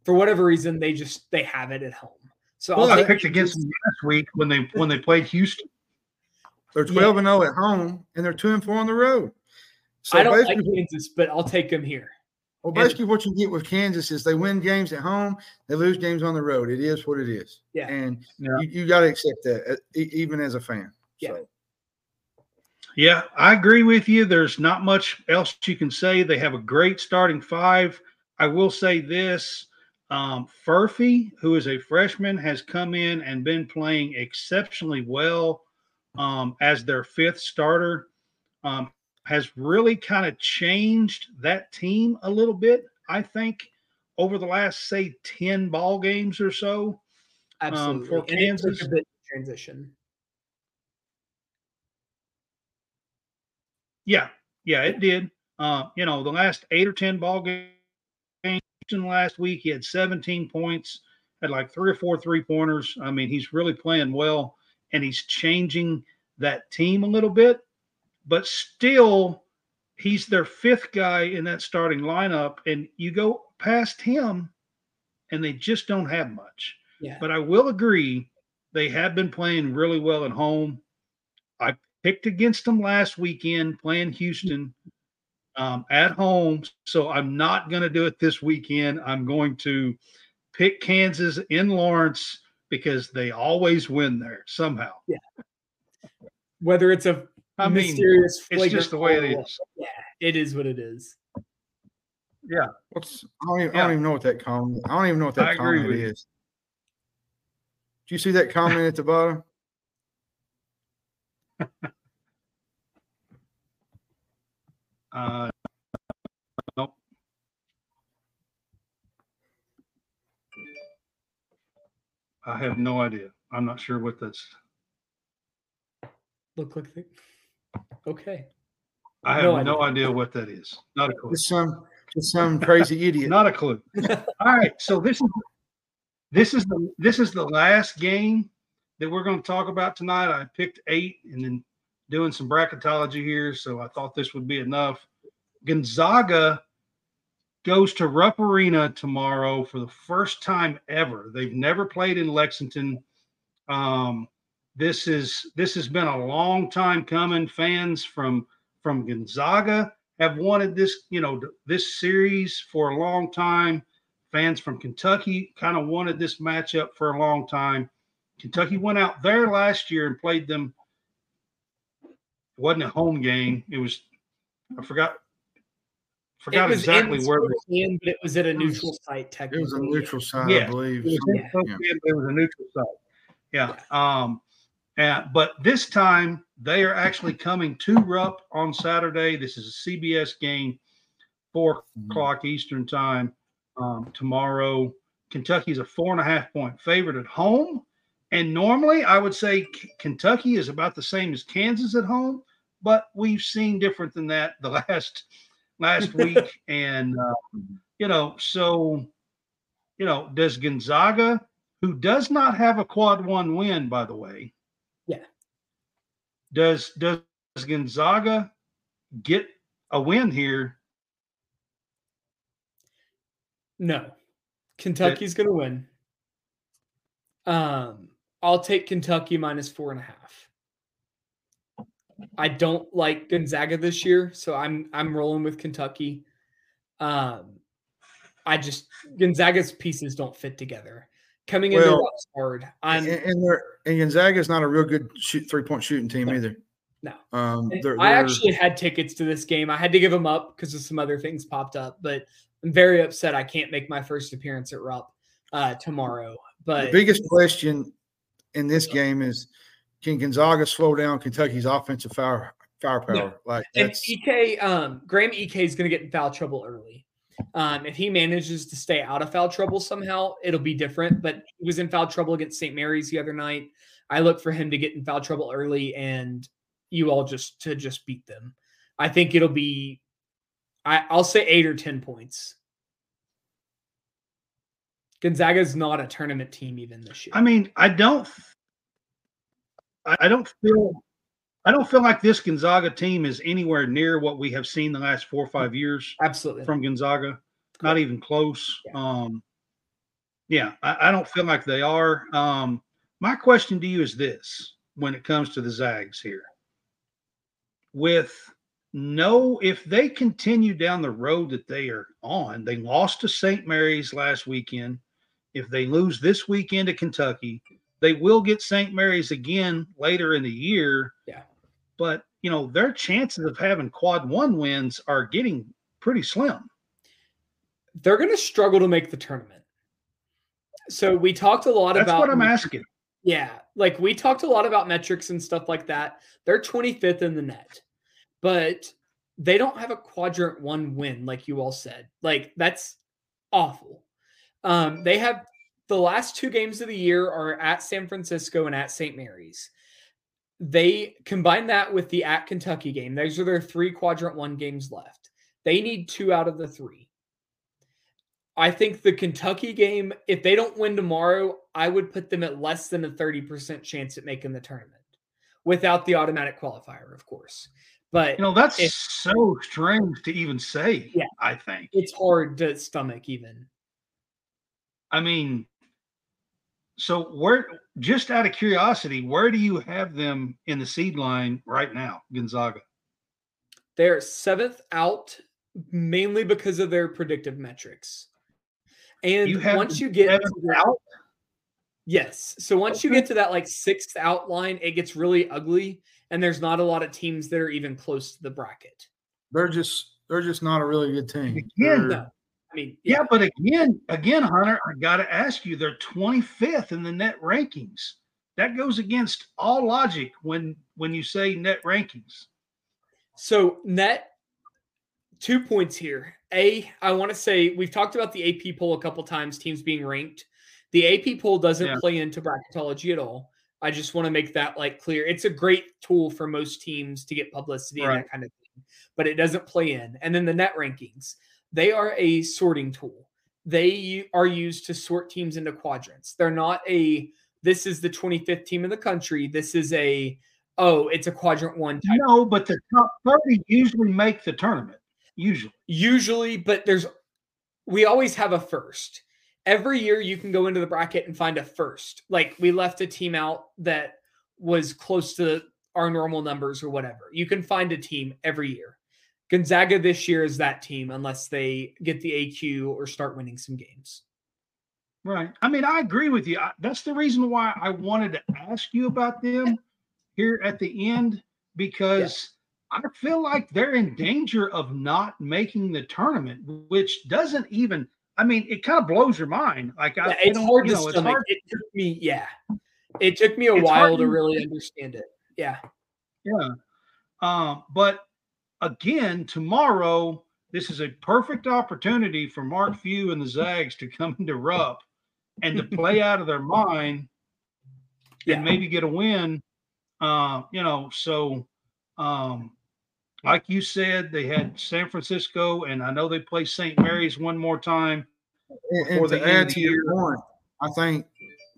for whatever reason, they just they have it at home. So Well, I'll I picked against them last week when they when they played Houston. They're twelve and zero at home, and they're two and four on the road. So I don't like Kansas, but I'll take them here. Well, basically, what you get with Kansas is they win games at home, they lose games on the road. It is what it is. Yeah. and Yeah. you, you got to accept that, uh, even as a fan. Yeah. So, Yeah, I agree with you. There's not much else you can say. They have a great starting five. I will say this um, Furphy, who is a freshman, has come in and been playing exceptionally well um, as their fifth starter. Um, has really kind of changed that team a little bit, I think, over the last, say, 10 ball games or so. Absolutely. for and it Kansas- took a bit to transition. Yeah, yeah, it did. Uh, you know, the last eight or ten ball games, last week. He had 17 points, had like three or four three pointers. I mean, he's really playing well and he's changing that team a little bit, but still, he's their fifth guy in that starting lineup. And you go past him and they just don't have much. Yeah. But I will agree, they have been playing really well at home. I picked against them last weekend playing Houston um, at home. So I'm not going to do it this weekend. I'm going to pick Kansas in Lawrence because they always win there somehow. Yeah. Whether it's a I mean, mysterious, it's just the way it is. Yeah, it is what it is. Yeah. What's I don't, even, I don't even know what that comment. I don't even know what I that agree comment with you. is. Do you see that comment at the bottom? Uh, nope. I have no idea. I'm not sure what that's. Look like the, okay. I have No no, idea. idea what that is. Not a clue. Just some just some crazy idiot. Not a clue. All right, so this is this is the this is the last game that we're going to talk about tonight. I picked eight and then doing some bracketology here, so I thought this would be enough. Gonzaga goes to Rupp Arena tomorrow for the first time ever. They've never played in Lexington. Um, this is this has been a long time coming. Fans from from Gonzaga have wanted this, you know, this series for a long time. Fans from Kentucky kind of wanted this matchup for a long time. Kentucky went out there last year and played them. It wasn't a home game. It was I forgot forgot it was exactly where they Spokane, but it was at a neutral site. Technically, It was a neutral site, Yeah. I believe. It was, in Yeah. It was a neutral site. Yeah. Um, but this time they are actually coming to Rupp on Saturday. This is a CBS game, four Mhm. o'clock Eastern time um, tomorrow. Kentucky's a four and a half point favorite at home. And normally I would say K- Kentucky is about the same as Kansas at home, but we've seen different than that the last last week. And uh, you know, so you know, does Gonzaga, who does not have a quad one win, by the way. Does does Gonzaga get a win here? No, Kentucky's going to win. Um, I'll take Kentucky minus four and a half. I don't like Gonzaga this year, so I'm I'm rolling with Kentucky. Um, I just Gonzaga's pieces don't fit together. Coming into Well, hard. And, and and Gonzaga is not a real good shoot three point shooting team No. either. No. Um, they're, I they're- actually had tickets to this game. I had to give them up because of some other things popped up, but I'm very upset I can't make my first appearance at Rupp uh, tomorrow. the But biggest question in this game is can Gonzaga slow down Kentucky's offensive fire firepower? No. Like and Ike, um, Graham Ike is going to get in foul trouble early. Um, if he manages to stay out of foul trouble somehow, it'll be different. But he was in foul trouble against St. Mary's the other night. I look for him to get in foul trouble early and you all just to just beat them. I think it'll be, I, I'll say eight or ten points. Gonzaga is not a tournament team even this year. I mean, I don't, I don't feel, I don't feel like this Gonzaga team is anywhere near what we have seen the last four or five years Absolutely. from Gonzaga. Not even close. Yeah. Um, yeah, I, I don't feel like they are. Um, my question to you is this: when it comes to the Zags here, with no, if they continue down the road that they are on, they lost to St. Mary's last weekend. If they lose this weekend to Kentucky, they will get St. Mary's again later in the year. Yeah. But you know, their chances of having quad one wins are getting pretty slim. They're going to struggle to make the tournament. So we talked a lot That's about what I'm asking. Yeah, like we talked a lot about metrics and stuff like that. They're 25th in the net, but they don't have a quadrant one win, like you all said. Like that's awful. Um, they have the last two games of the year are at San Francisco and at St. Mary's. They combine that with the at Kentucky game. Those are their three quadrant one games left. They need two out of the three. I think the Kentucky game, if they don't win tomorrow, I would put them at less than a 30% chance at making the tournament without the automatic qualifier, of course. But You know, that's if- so strange to even say. Yeah. I think. it's hard to stomach even. I mean, so where? Just out of curiosity, where do you have them in the seed line right now, Gonzaga? They're seventh out mainly because of their predictive metrics. And You have once you get to seventh the- out? yes, so once you get to that like sixth outline, it gets really ugly, and there's not a lot of teams that are even close to the bracket. They're just they're just not a really good team. Again, They're- No, I mean, Yeah, yeah, but again, again, Hunter, I got to ask you, they're 25th in the net rankings. That goes against all logic when when you say net rankings. So net two points here. A, I want to say we've talked about the AP poll a couple times, teams being ranked. The AP poll doesn't Yeah. play into bracketology at all. I just want to make that like clear. It's a great tool for most teams to get publicity and that kind of thing, but it doesn't play in. And then the net rankings, they are a sorting tool. They are used to sort teams into quadrants. They're not a this is the 25th team in the country. This is a oh, it's a quadrant one type No, but the top 30 usually make the tournament. Usually. usually but there's we always have a first every year you can go into the bracket and find a first like we left a team out that was close to our normal numbers or whatever you can find a team every year gonzaga this year is that team unless they get the aq or start winning some games Right. I mean, I agree with you. I, that's the reason why I wanted to ask you about them here at the end because I feel like they're in danger of not making the tournament, which doesn't even. I mean, it kind of blows your mind. Like I, Yeah, I it's don't- hard to know, stomach hard- it took me yeah it took me a It's while to- really understand it yeah Yeah. Um, but again, tomorrow, this is a perfect opportunity for Mark Few and the Zags to come into Rupp and to play out of their mind Yeah. and maybe get a win. Uh, you know, so um, like you said, they had San Francisco, and I know they play St. Mary's one more time. And, before and the to end of add to your year. point, I think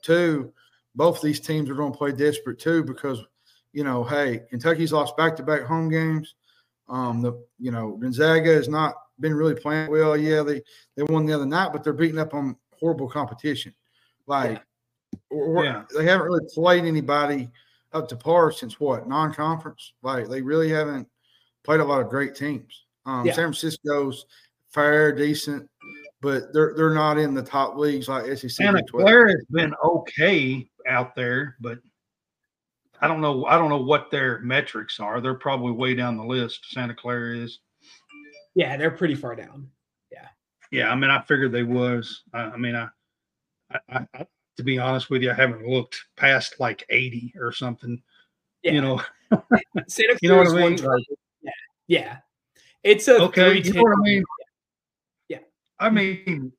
too, both these teams are going to play desperate too because you know, hey, Kentucky's lost back to back home games. Um, the you know Gonzaga has not been really playing well. Yeah, they they won the other night, but they're beating up on horrible competition. Like, or, or Yeah. they haven't really played anybody up to par since what non conference. Like, they really haven't played a lot of great teams. Um, Yeah. San Francisco's fair, decent, but they're they're not in the top leagues like SEC. Santa Big 12. Clara has been okay out there, but I don't know. I don't know what their metrics are. They're probably way down the list. Santa Clara is. yeah they're pretty far down Yeah, Yeah, I mean, I figured they was. I, I mean, I, I, I, to be honest with you, I haven't looked past like eighty or something. yeah You know, Santa You know what I mean? 120. Yeah, yeah. It's a okay, you know what I mean? Yeah. I mean,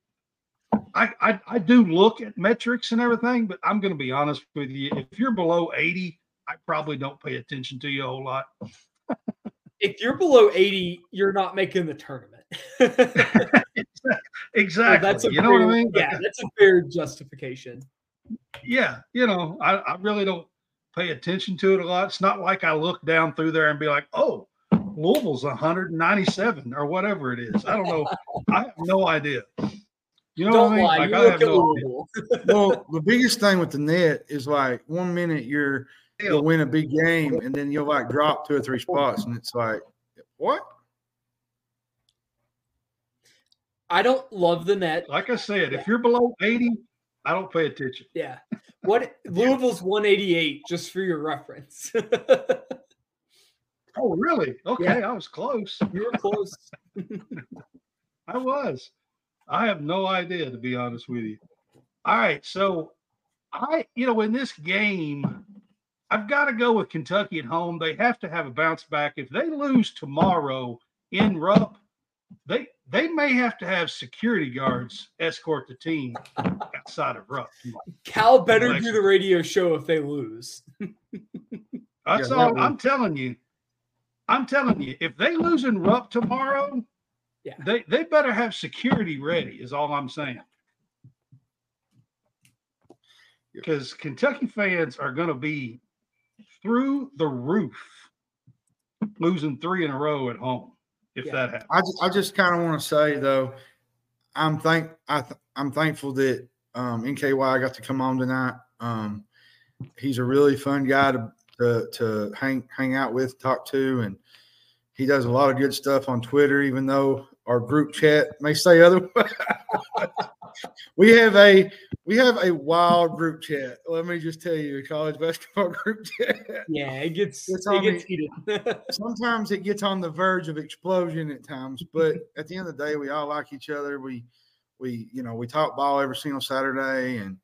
I, I I do look at metrics and everything, but I'm going to be honest with you. If you're below eighty, I probably don't pay attention to you a whole lot. If you're below 80, you're not making the tournament. exactly. that's a you know what I fair- mean? Yeah, that's a fair justification. yeah, you know, I, I really don't pay attention to it a lot. It's not like I look down through there and be like, oh, Louisville's 197 or whatever it is. I don't know. I have no idea. You know Don't what I mean? lie. Like, you I look have at no idea. Louisville. well, the biggest thing with the net is like one minute you're you'll win a big game and then you'll like drop two or three spots and it's like what? I don't love the net. Like I said, if you're below 80, I don't pay attention. Yeah. What Louisville's 188, just for your reference. Oh, really? Okay, Yeah. I was close. you were close. I was. I have no idea, to be honest with you. All right. So, I, you know, in this game, I've got to go with Kentucky at home. They have to have a bounce back. If they lose tomorrow in Rupp, they they may have to have security guards escort the team outside of Rupp. Cal better do the radio show if they lose. That's Yeah, all that I'm telling you. I'm telling you, if they lose in Rupp tomorrow, Yeah. They they better have security ready. Is all I'm saying. Because Kentucky fans are going to be through the roof, losing three in a row at home if Yeah. that happens. I just, I just kind of want to say though, I'm thank I th- I'm thankful that um, NKY got to come on tonight. Um, he's a really fun guy to, to to hang hang out with, talk to, and he does a lot of good stuff on Twitter. Even though our group chat may say otherwise, we have a we have a wild group chat. Let me just tell you, a college basketball group chat. Yeah, it gets it gets heated. sometimes it gets on the verge of explosion at times, but at the end of the day, we all like each other. We, we, you know, we talk ball every single Saturday, and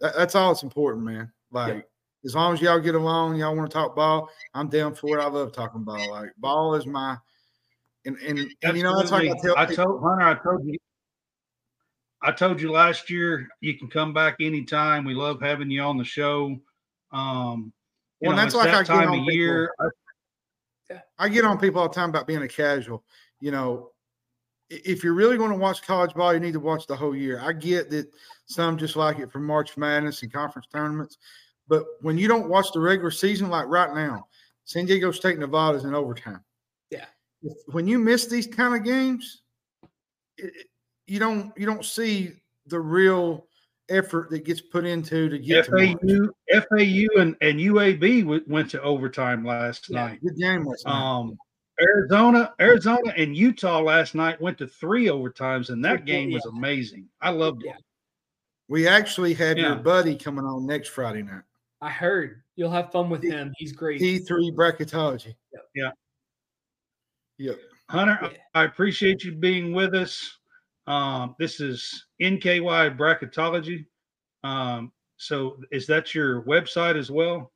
that, that's all that's important, man. Like, as long as y'all get along, y'all want to talk ball, I'm down for it. I love talking ball. Like, ball is my, and and, and you know, that's like I tell I told Hunter, I told you, I told you last year you can come back anytime. We love having you on the show. Um, Well, know, that's like that I get time on of people. year. I get on people all the time about being a casual. You know, if you're really going to watch college ball, you need to watch the whole year. I get that some just like it for March Madness and conference tournaments, but when you don't watch the regular season, like right now, San Diego State Nevada is in overtime. Yeah. When you miss these kind of games, it, it- you don't you don't see the real effort that gets put into to get to FAU, FAU, and, and UAB w- went to overtime last Yeah. night. Good game last night. Um, Arizona, Arizona, and Utah last night went to three overtimes, and that game game, was amazing. I loved it. We actually have your buddy coming on next Friday night. I heard you'll have fun with him. He's great. T3 bracketology. Yeah. Yep. Hunter, Yeah. I I appreciate you being with us. Um, this is NKY Bracketology. Um, so is that your website as well?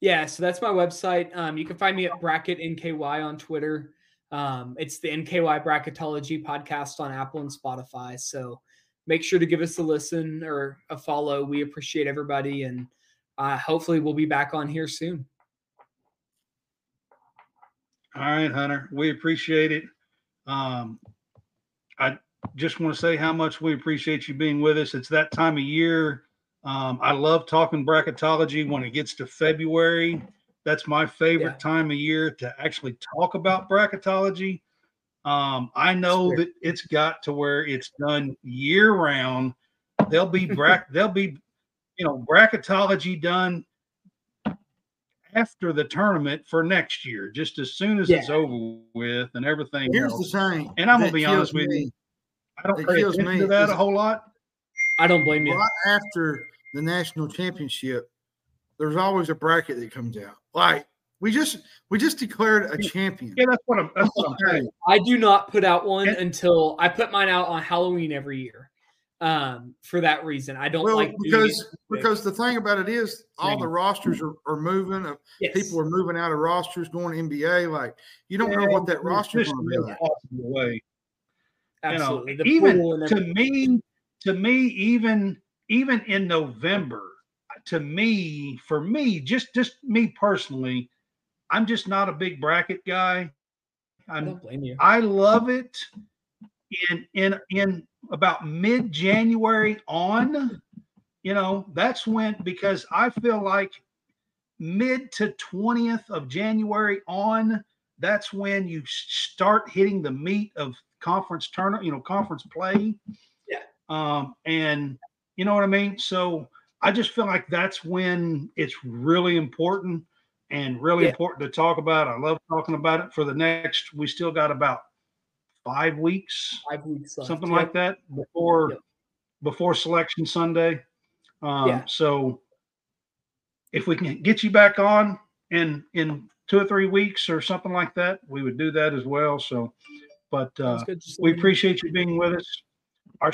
Yeah, so that's my website. Um, you can find me at Bracket NKY on Twitter. Um, it's the NKY Bracketology podcast on Apple and Spotify. So make sure to give us a listen or a follow. We appreciate everybody, and uh, hopefully we'll be back on here soon. All right, Hunter, we appreciate it. Um, I just want to say how much we appreciate you being with us. It's that time of year. Um, I love talking bracketology when it gets to February. That's my favorite Yeah. time of year to actually talk about bracketology. Um, I know that it's got to where it's done year round. They'll be brack, there'll be, you know, bracketology done after the tournament for next year, just as soon as it's over with and everything Here's else. the thing. And I'm gonna be honest with me. you, I don't it pay kills attention me to that is- a whole lot. I don't blame you. Right after the national championship, there's always a bracket that comes out. Like we just we just declared a champion. Yeah, that's what I'm. That's what I'm saying. I do not put out one And- until I put mine out on Halloween every year. Um, for that reason, I don't Well, like doing because it- because the thing about it is all the rosters are, are moving. uh, yes. People are moving out of rosters, going to NBA. Like you don't know what that roster is going to be like. possible way. Absolutely. You know, even to me, to me, even even in November, to me, for me, just just me personally, I'm just not a big bracket guy. I I'm don't blame you. I love it in in in about mid January on. You know, that's when because I feel like mid to 20th of January on, that's when you start hitting the meat of conference tournament, you know, conference play. Yeah. Um, and you know what I mean? So I just feel like that's when it's really important and really Yeah. important to talk about. I love talking about it for the next, we still got about five weeks, Five weeks left. something like that before before selection Sunday. Um, Yeah. so if we can get you back on in in two or three weeks or something like that, we would do that as well. So, but uh, Sounds good. Just we let me know. appreciate you being with us. Our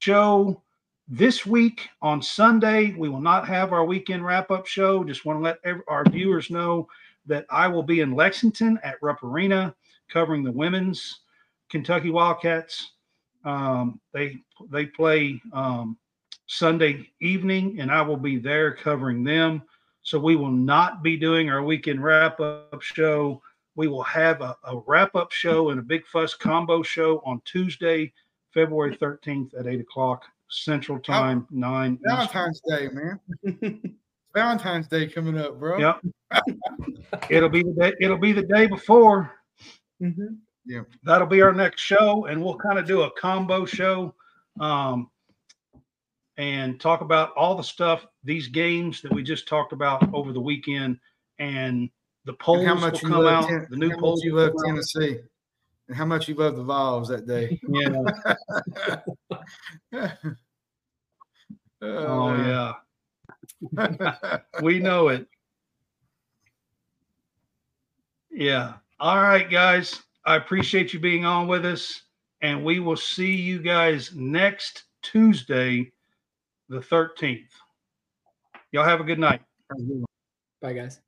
show this week on Sunday, we will not have our weekend wrap up show. Just want to let our viewers know that I will be in Lexington at Rupp Arena covering the women's Kentucky Wildcats. Um, they they play um, Sunday evening, and I will be there covering them. So we will not be doing our weekend wrap up show We will have a, a wrap up show and a big fuss combo show on Tuesday, February 13th at 8 o'clock Central Time, 9 Eastern. Valentine's Day, man. Valentine's Day coming up, bro. Yep. It'll be the day, it'll be the day before. Mhm. That'll be our next show, and we'll kind of do a combo show. Um, and talk about all the stuff, these games that we just talked about over the weekend, and the polls And how much will you come love, out. Ten- the new how much polls you will love come out. Tennessee, and how much you love the Vols that day. Yeah. oh, Oh yeah, we know it. Yeah. All right, guys. I appreciate you being on with us, and we will see you guys next Tuesday, the 13th. Y'all have a good night. Bye, guys.